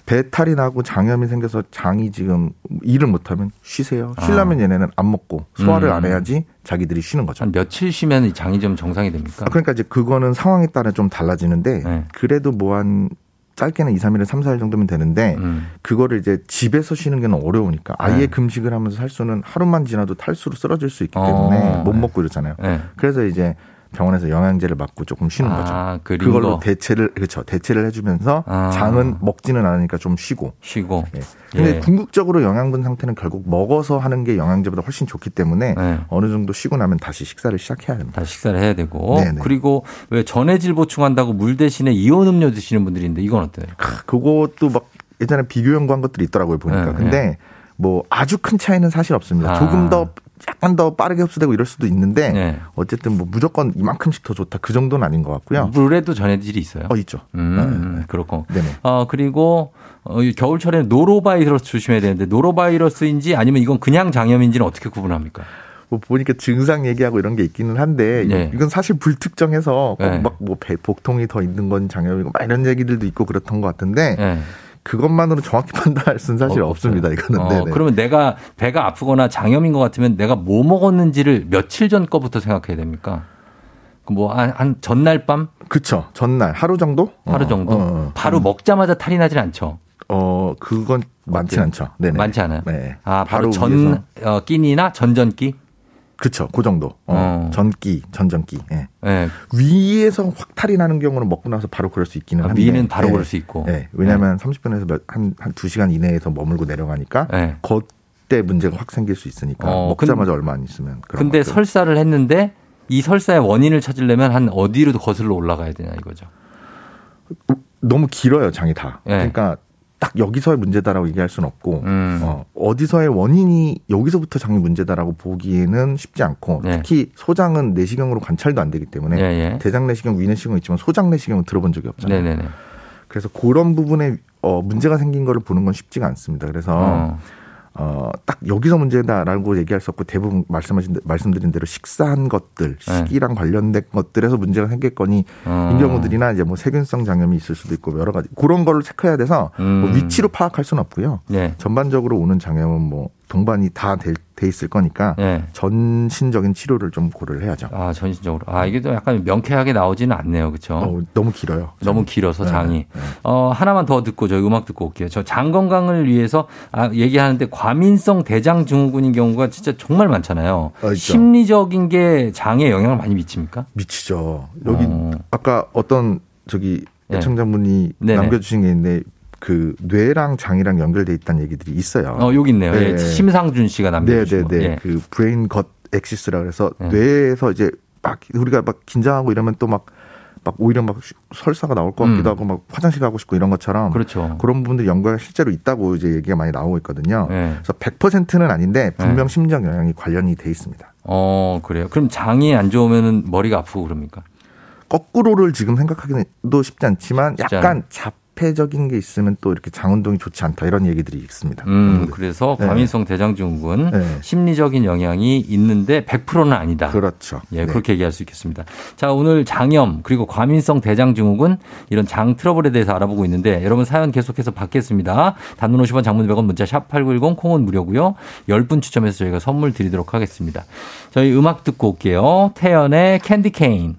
배탈이 나고 장염이 생겨서 장이 지금 일을 못하면 쉬세요. 쉬려면 얘네는 안 먹고 소화를 아. 음. 안 해야지 자기들이 쉬는 거죠. 한 며칠 쉬면 이 장이 좀 정상이 됩니까? 아, 그러니까 이제 그거는 상황에 따라 좀 달라지는데 네. 그래도 뭐 한 짧게는 2, 3일에 3, 4일 정도면 되는데 음. 그거를 이제 집에서 쉬는 게 어려우니까 아예 네. 금식을 하면서 살 수는 하루만 지나도 탈수로 쓰러질 수 있기 어. 때문에 못 네. 먹고 이러잖아요. 예. 그래서 이제 병원에서 영양제를 맞고 조금 쉬는 아, 거죠. 그 그걸로. 대체를 그렇죠. 대체를 해주면서 아. 장은 먹지는 않으니까 좀 쉬고. 쉬고. 예. 근데 예. 궁극적으로 영양분 상태는 결국 먹어서 하는 게 영양제보다 훨씬 좋기 때문에 네. 어느 정도 쉬고 나면 다시 식사를 시작해야 됩니다. 다시 식사를 해야 되고. 네네. 그리고 왜 전해질 보충한다고 물 대신에 이온 음료 드시는 분들이 있는데 이건 어때요? 그것도 막 예전에 비교 연구한 것들이 있더라고요 보니까. 네, 근데 뭐 아주 큰 차이는 사실 없습니다. 아. 조금 더 약간 더 빠르게 흡수되고 이럴 수도 있는데 네. 어쨌든 뭐 무조건 이만큼씩 더 좋다 그 정도는 아닌 것 같고요. 물에도 전해질이 있어요. 어 있죠. 음, 네, 음, 네. 그렇고. 네네. 어, 그리고 어, 이 겨울철에는 노로바이러스 조심해야 되는데 노로바이러스인지 아니면 이건 그냥 장염인지는 어떻게 구분합니까? 뭐 보니까 증상 얘기하고 이런 게 있기는 한데 네. 이건 사실 불특정해서 네. 막뭐 복통이 더 있는 건 장염이고 막 이런 얘기들도 있고 그렇던 것 같은데 예. 그것만으로 정확히 <laughs> 판단할 수는 사실 어, 없습니다. 이거는. 어. 그러면 내가 배가 아프거나 장염인 것 같으면 내가 뭐 먹었는지를 며칠 전 거부터 생각해야 됩니까? 그 뭐, 한, 한 전날 밤? 그쵸. 전날 하루 정도? 하루 어, 정도? 어, 어. 바로 먹자마자 탈이 나진 않죠. 어, 그건 많진 않죠. 네네. 많지 않아요. 네. 아, 바로, 바로 전, 위에서. 어, 끼니나 전전 끼? 그쵸. 그 정도. 어, 어. 전기, 전전기. 예. 예. 위에서 확탈이 나는 경우는 먹고 나서 바로 그럴 수 있기는 아, 한데. 위는 바로 예. 그럴 수 있고. 예. 왜냐면 30분에서 몇, 한, 한 2시간 이내에서 머물고 내려가니까. 예. 그때 문제가 확 생길 수 있으니까. 어, 먹자마자 얼마 안 있으면. 그런 근데 것들. 설사를 했는데 이 설사의 원인을 찾으려면 한 어디로 거슬러 올라가야 되냐 이거죠. 너무 길어요, 장이 다. 예. 그러니까 딱 여기서의 문제다라고 얘기할 수는 없고 음. 어, 어디서의 원인이 여기서부터 장이 문제다라고 보기에는 쉽지 않고 네. 특히 소장은 내시경으로 관찰도 안 되기 때문에 예, 예. 대장 내시경, 위 내시경 있지만 소장 내시경은 들어본 적이 없잖아요. 네네네. 그래서 그런 부분에 어, 문제가 생긴 거를 보는 건 쉽지가 않습니다. 그래서 어. 어, 딱 여기서 문제다라고 얘기할 수 없고 대부분 말씀하신 대- 말씀드린 대로 식사한 것들, 네. 식이랑 관련된 것들에서 문제가 생겼거니 어. 인경우들이나 이제 뭐 세균성 장염이 있을 수도 있고 여러 가지 그런 거를 체크해야 돼서 뭐 음. 위치로 파악할 수는 없고요. 네. 전반적으로 오는 장염은 뭐 동반이 다돼 있을 거니까 네. 전신적인 치료를 좀 고려를 해야죠. 아, 전신적으로. 아, 이게 좀 약간 명쾌하게 나오지는 않네요. 그쵸? 어, 너무 길어요. 너무 길어서 네, 장이. 네. 어, 하나만 더 듣고 저희 음악 듣고 올게요. 저 장 건강을 위해서 아, 얘기하는데 과민성 대장 증후군인 경우가 진짜 정말 많잖아요. 아. 심리적인 게 장에 영향을 많이 미칩니까? 미치죠. 여기 어. 아까 어떤 저기 네. 애청자분이. 남겨주신 게 있는데 그 뇌랑 장이랑 연결돼 있다는 얘기들이 있어요. 어, 여기 있네요. 예, 네. 심상준 씨가 남겨주신 거. 네네네. 예. 그 brain gut axis라 그래서 네. 뇌에서 이제 막 우리가 막 긴장하고 이러면 또 막 막 오히려 막 설사가 나올 것 같기도 음. 하고 막 화장실 가고 싶고 이런 것처럼 그렇죠. 그런 부분들이 연관이 실제로 있다고 이제 얘기가 많이 나오고 있거든요. 네. 그래서 100%는 아닌데 분명 심리적 영향이 관련이 돼 있습니다. 어, 그래요. 그럼 장이 안 좋으면 머리가 아프고 그럽니까? 거꾸로를 지금 생각하기도 쉽지 않지만 쉽지 약간 자폐적인 게 있으면 또 이렇게 장 운동이 좋지 않다 이런 얘기들이 있습니다. 음, 그래서 네. 과민성 대장증후군 네. 심리적인 영향이 있는데 100%는 아니다. 그렇죠. 예, 네. 그렇게 얘기할 수 있겠습니다. 자, 오늘 장염 그리고 과민성 대장증후군 이런 장 트러블에 대해서 알아보고 있는데 여러분 사연 계속해서 받겠습니다. 단문 50원 장문 100원 문자 샵 8910 콩은 무료고요. 10분 추첨해서 저희가 선물 드리도록 하겠습니다. 저희 음악 듣고 올게요. 태연의 Candy Cane.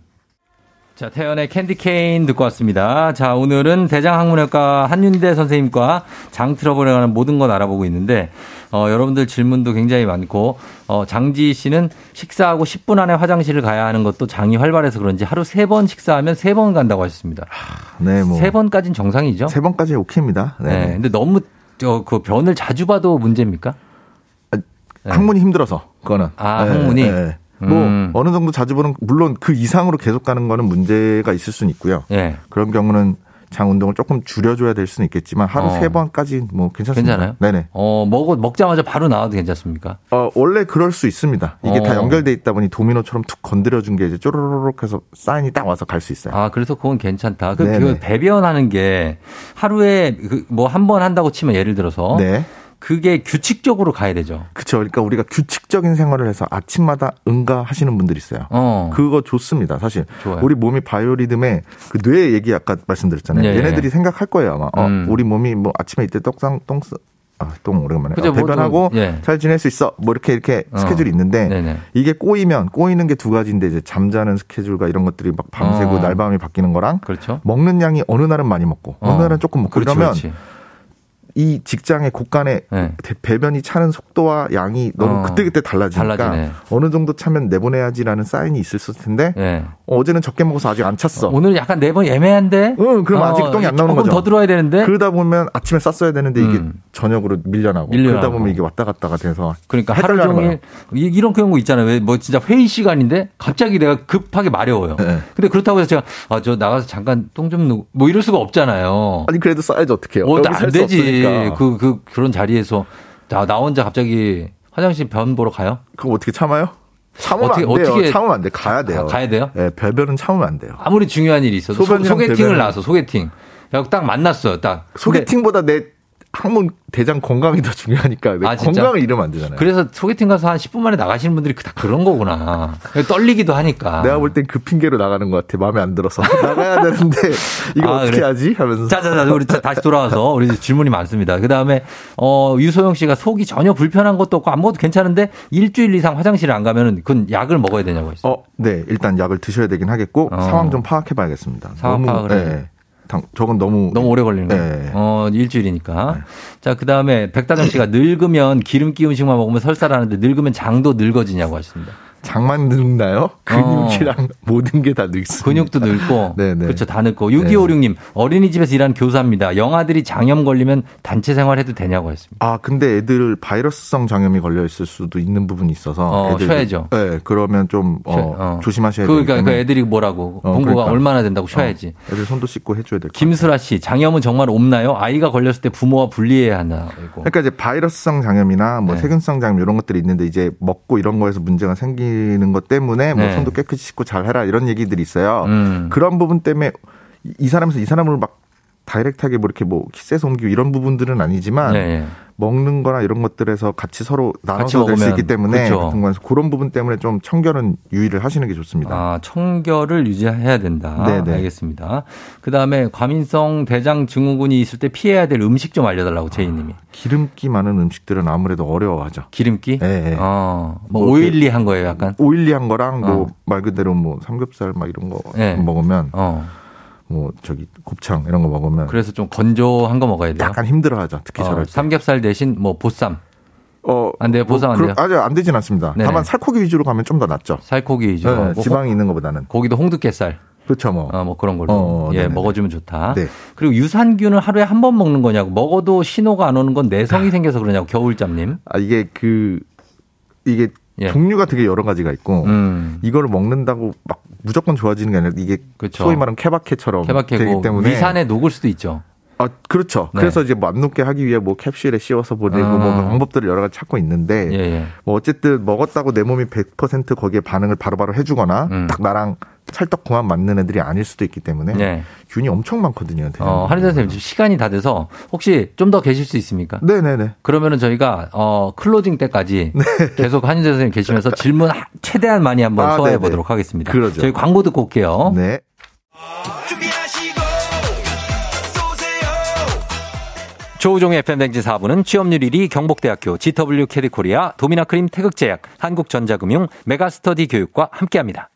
자, 태연의 Candy Cane 듣고 왔습니다. 자, 오늘은 대장항문외과 한윤대 선생님과 장 트러블에 관한 모든 것 알아보고 있는데, 어, 여러분들 질문도 굉장히 많고, 어, 장지 씨는 식사하고 10분 안에 화장실을 가야 하는 것도 장이 활발해서 그런지 하루 세번 식사하면 세번 간다고 하셨습니다. 네, 뭐. 세 번까지는 정상이죠? 세 번까지 오케이입니다. 네. 네. 근데 너무, 저, 그 변을 자주 봐도 문제입니까? 네. 항문이 힘들어서 그거는. 아, 네, 항문이? 네. 뭐 음. 어느 정도 자주 보는 물론 그 이상으로 계속 가는 거는 문제가 있을 수는 있고요. 예. 그런 경우는 장 운동을 조금 줄여줘야 될 수는 있겠지만 하루 어. 세 번까지 뭐 괜찮습니다. 괜찮아요? 네네. 어, 먹어, 먹자마자 바로 나와도 괜찮습니까? 어, 원래 그럴 수 있습니다. 이게 어. 다 연결돼 있다 보니 도미노처럼 툭 건드려준 게 이제 쪼르르륵 해서 사인이 딱 와서 갈 수 있어요. 아, 그래서 그건 괜찮다. 그. 그 배변하는 게 하루에 뭐한 번 한다고 치면 예를 들어서 네. 그게 규칙적으로 가야 되죠. 그렇죠. 그러니까 우리가 규칙적인 생활을 해서 아침마다 응가하시는 분들이 있어요. 어. 그거 좋습니다. 사실 좋아요. 우리 몸이 바이오리듬에 그 뇌 얘기 아까 말씀드렸잖아요. 예, 예. 얘네들이 생각할 거예요 아마. 어, 음. 우리 몸이 뭐 아침에 이때 떡상 똥 쓰- 아, 똥 오랜만에. 그죠, 어, 배변하고 뭐도, 예. 잘 지낼 수 있어. 뭐 이렇게 이렇게 어. 스케줄이 있는데 네네. 이게 꼬이면 꼬이는 게 두 가지인데 이제 잠자는 스케줄과 이런 것들이 막 밤새고 어. 날밤이 바뀌는 거랑 그렇죠. 먹는 양이 어느 날은 많이 먹고 어. 어느 날은 조금 먹고 그렇지, 그러면 그렇지. 이 직장의 곳간에 네. 대- 배변이 차는 속도와 양이 너무 어. 그때그때 달라지니까 달라지네. 어느 정도 차면 내보내야지라는 사인이 있을 텐데 예. 어, 어제는 적게 먹어서 아직 안 찼어. 오늘 약간 네번 애매한데? 응, 그럼 아직 똥이 안 나오는 조금 거죠. 더 들어야 되는데? 그러다 보면 아침에 쌌어야 되는데 이게 음. 저녁으로 밀려나고, 밀려나고. 그러다 보면 이게 왔다 갔다가 돼서 그러니까 하루 종일 이- 이런 경우 있잖아요. 왜 뭐 진짜 회의 시간인데 갑자기 내가 급하게 마려워요. 네. 근데 그렇다고 해서 제가 아 저 나가서 잠깐 똥 좀 누고 뭐 이럴 수가 없잖아요. 아니 그래도 싸야지 어떡해요. 어, 여기 안 되지. 없으니까. 그, 그, 그런 자리에서 나, 나 혼자 갑자기 화장실 변 보러 가요? 그거 어떻게 참아요? 참으면 어떻게- 안 돼요. 어떻게- 참으면 안 돼. 가야 돼요. 가- 가야 돼요? 네, 배변은 참으면 안 돼요. 아무리 중요한 일이 있어도 소, 배변은- 나서 소개팅. 딱 만났어요. 딱. 소개팅보다 내 항문 대장 건강이 더 중요하니까 내 아? 건강을 잃으면 안 되잖아요. 그래서 소개팅 가서 한 10분 만에 나가시는 분들이 다 그런 거구나. 떨리기도 하니까. 내가 볼 땐 그 핑계로 나가는 것 같아. 마음에 안 들어서 <laughs> 나가야 되는데 <laughs> 이거 아, 어떻게 그래? 하지? 하면서 자, 자, 자, 우리 자, 다시 돌아와서 우리 질문이 많습니다. 그 다음에, 어, 유소영 씨가 속이 전혀 불편한 것도 없고 안 먹어도 괜찮은데 일주일 이상 화장실을 안 가면은 그건 약을 먹어야 되냐고 했어요. 어, 네, 일단 약을 드셔야 되긴 하겠고 어. 상황 좀 파악해 봐야겠습니다. 상황 파악을 해요. 당- 저건 너무 너무 오래 걸리는 거예요. 네. 어, 일주일이니까. 자, 그 다음에 백다정 씨가 <laughs> 늙으면 기름기 음식만 먹으면 설사라는데 늙으면 장도 늙어지냐고 하셨습니다. 장만 늙나요? 근육이랑 <laughs> 모든 게 다 늙습니다. 어. 근육도 늙고. 네네. 그렇죠. 다 늙고. 6256님, 어린이집에서 일하는 교사입니다. 영아들이 장염 걸리면 단체 생활해도 되냐고 했습니다. 아, 근데 애들 바이러스성 장염이 걸려 있을 수도 있는 부분이 있어서. 어, 애들 쉬어야죠. 네, 그러면 좀, 어, 어. 조심하셔야 그, 돼요. 그러니까 그 애들이 뭐라고. 어, 공부가 그러니까. 얼마나 된다고 쉬어야지. 애들 손도 씻고 해줘야 될 것 같아요. 김수라 씨, 장염은 정말 없나요? 아이가 걸렸을 때 부모와 분리해야 하나? 그러니까 이제 바이러스성 장염이나 뭐 네. 세균성 장염 이런 것들이 있는데 이제 먹고 이런 거에서 문제가 생기 는 것 때문에 뭐 네. 손도 깨끗이 씻고 잘 해라 이런 얘기들이 있어요. 음. 그런 부분 때문에 이- 이 사람에서 이 사람을 막 다이렉트하게 뭐 이렇게 뭐 키스해서 옮기고 이런 부분들은 아니지만 네, 네. 먹는 거나 이런 것들에서 같이 서로 나눠서 될 수. 있기 때문에 그렇죠. 같은 그런 부분 때문에 좀 청결은 유의를 하시는 게 좋습니다. 아, 청결을 유지해야 된다. 네네. 알겠습니다. 그 다음에 과민성 대장 증후군이 있을 때 피해야 될 음식 좀 알려 달라고 제이 님이. 기름기 많은 음식들은 아무래도 어려워하죠. 기름기? 네, 네. 어, 뭐 뭐 오일리한 거예요, 약간. 오일리한 거랑 어. 뭐말 그대로 뭐 삼겹살 막 이런 거 네. 먹으면 어. 뭐 저기 곱창 이런 거 먹으면 그래서 좀 건조한 거 먹어야 돼요. 약간 힘들어하죠. 특히 어, 저럴 때. 삼겹살 대신 뭐 보쌈, 어, 안 돼요? 보쌈 안 그러- 돼요? 아직 안 되진 않습니다. 네네. 다만 살코기 위주로 가면 좀 더 낫죠. 살코기 위주로. 네, 뭐 지방이 있는 것보다는. 고기도 홍두깨살. 그렇죠, 뭐. 어, 뭐 그런 걸로. 어, 예, 네네네. 먹어주면 좋다. 네. 그리고 유산균을 하루에 한 번 먹는 거냐고. 먹어도 신호가 안 오는 건 내성이 생겨서 그러냐고. 겨울잠님. 아, 이게 그, 이게 예. 종류가 되게 여러 가지가 있고, 음. 이거를 먹는다고 막 무조건 좋아지는 게 아니라 이게 그쵸. 소위 말하는 케바케처럼 케바케고 되기 때문에. 위산에 녹을 수도 있고 아, 그렇죠. 네. 그래서 이제 뭐안 녹게 하기 위해 뭐 캡슐에 씌워서 보내고 아. 뭐 방법들을 여러 가지 찾고 있는데 예, 예. 뭐 어쨌든 먹었다고 내 몸이 100% 거기에 반응을 바로바로 해주거나 음. 딱 나랑 찰떡궁합 맞는 애들이 아닐 수도 있기 때문에 네. 균이 엄청 많거든요. 어, 한희 선생님, 지금 시간이 다 돼서 혹시 좀 더 계실 수 있습니까? 네네네. 그러면은 저희가 어 클로징 때까지 네. 계속 한희재 선생님 계시면서 질문 하- 최대한 많이 한번 아, 소화해. 보도록 하겠습니다. 그러죠. 저희 광고 듣고 올게요. 네. 조우종의 FM대행진 4부는 취업률 1위 경복대학교 GW 캐리코리아 도미나크림 태극제약 한국전자금융 메가스터디 교육과 함께합니다.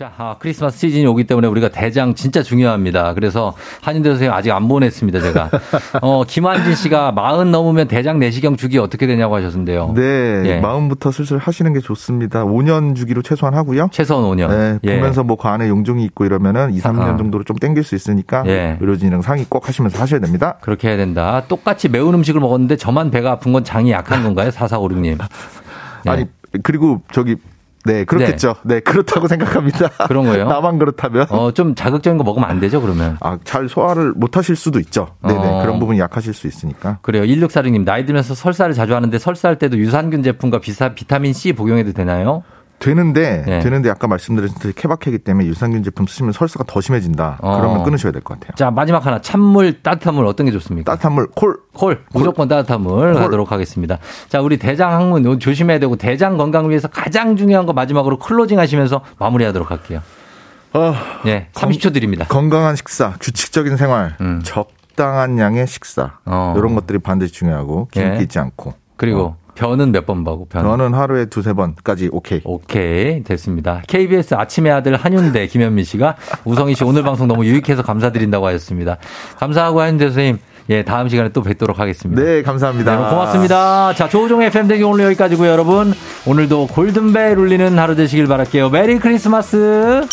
자, 아, 크리스마스 시즌이 오기 때문에 우리가 대장 진짜 중요합니다. 그래서 한인대 선생님 아직 안 보냈습니다, 제가. <laughs> 어, 김한진 씨가 마흔 넘으면 대장 내시경 주기 어떻게 되냐고 하셨는데요. 네. 예. 마흔부터 슬슬 하시는 게 좋습니다. 5년 주기로 최소한 하고요. 최소한 5년. 네, 예. 보면서 뭐 그 안에 용종이 있고 이러면은 2, 3년 아. 정도로 좀 땡길 수 있으니까 예. 의료진이랑 상의 꼭 하시면서 하셔야 됩니다. 그렇게 해야 된다. 똑같이 매운 음식을 먹었는데 저만 배가 아픈 건 장이 약한 건가요? 4456님. 네. <laughs> 아니 그리고 저기 네 그렇겠죠. 네, 그렇다고 생각합니다. <laughs> 그런 거예요? 나만 그렇다면 어, 좀 자극적인 거 먹으면 안 되죠, 그러면. 아, 잘 소화를 못 하실 수도 있죠. 네네 어. 그런 부분이 약하실 수 있으니까. 그래요. 1646님, 나이 들면서 설사를 자주 하는데 설사할 때도 유산균 제품과 비사, 비타민 C 복용해도 되나요? 되는데 네. 되는데 아까 말씀드렸듯이 케바케이기 때문에 유산균 제품 쓰시면 설사가 더 심해진다. 어. 그러면 끊으셔야 될 것 같아요. 자, 마지막 하나. 찬물, 따뜻한 물 어떤 게 좋습니까? 따뜻한 물 콜. 콜. 무조건 따뜻한 물 가도록 하겠습니다. 자, 우리 대장 항문 조심해야 되고 대장 건강을 위해서 가장 중요한 거 마지막으로 클로징 하시면서 마무리하도록 할게요. 어, 예. 30초 드립니다. 건강한 식사, 규칙적인 생활, 음. 적당한 양의 식사 어. 이런 것들이 반드시 중요하고 기름기 예. 있지 않고. 그리고 변은 몇번 봐고 변. 저는 하루에 두세 번까지 오케이. 오케이 됐습니다. KBS 아침의 아들 한윤대 김현민 씨가 우성희 씨 오늘 방송 너무 유익해서 감사드린다고 하셨습니다. 감사하고 한윤대 선생님 예 다음 시간에 또 뵙도록 하겠습니다. 네, 감사합니다. 네, 고맙습니다. 자 조우종의 FM 대기 오늘 여기까지고요 여러분 오늘도 골든벨 울리는 하루 되시길 바랄게요. 메리 크리스마스.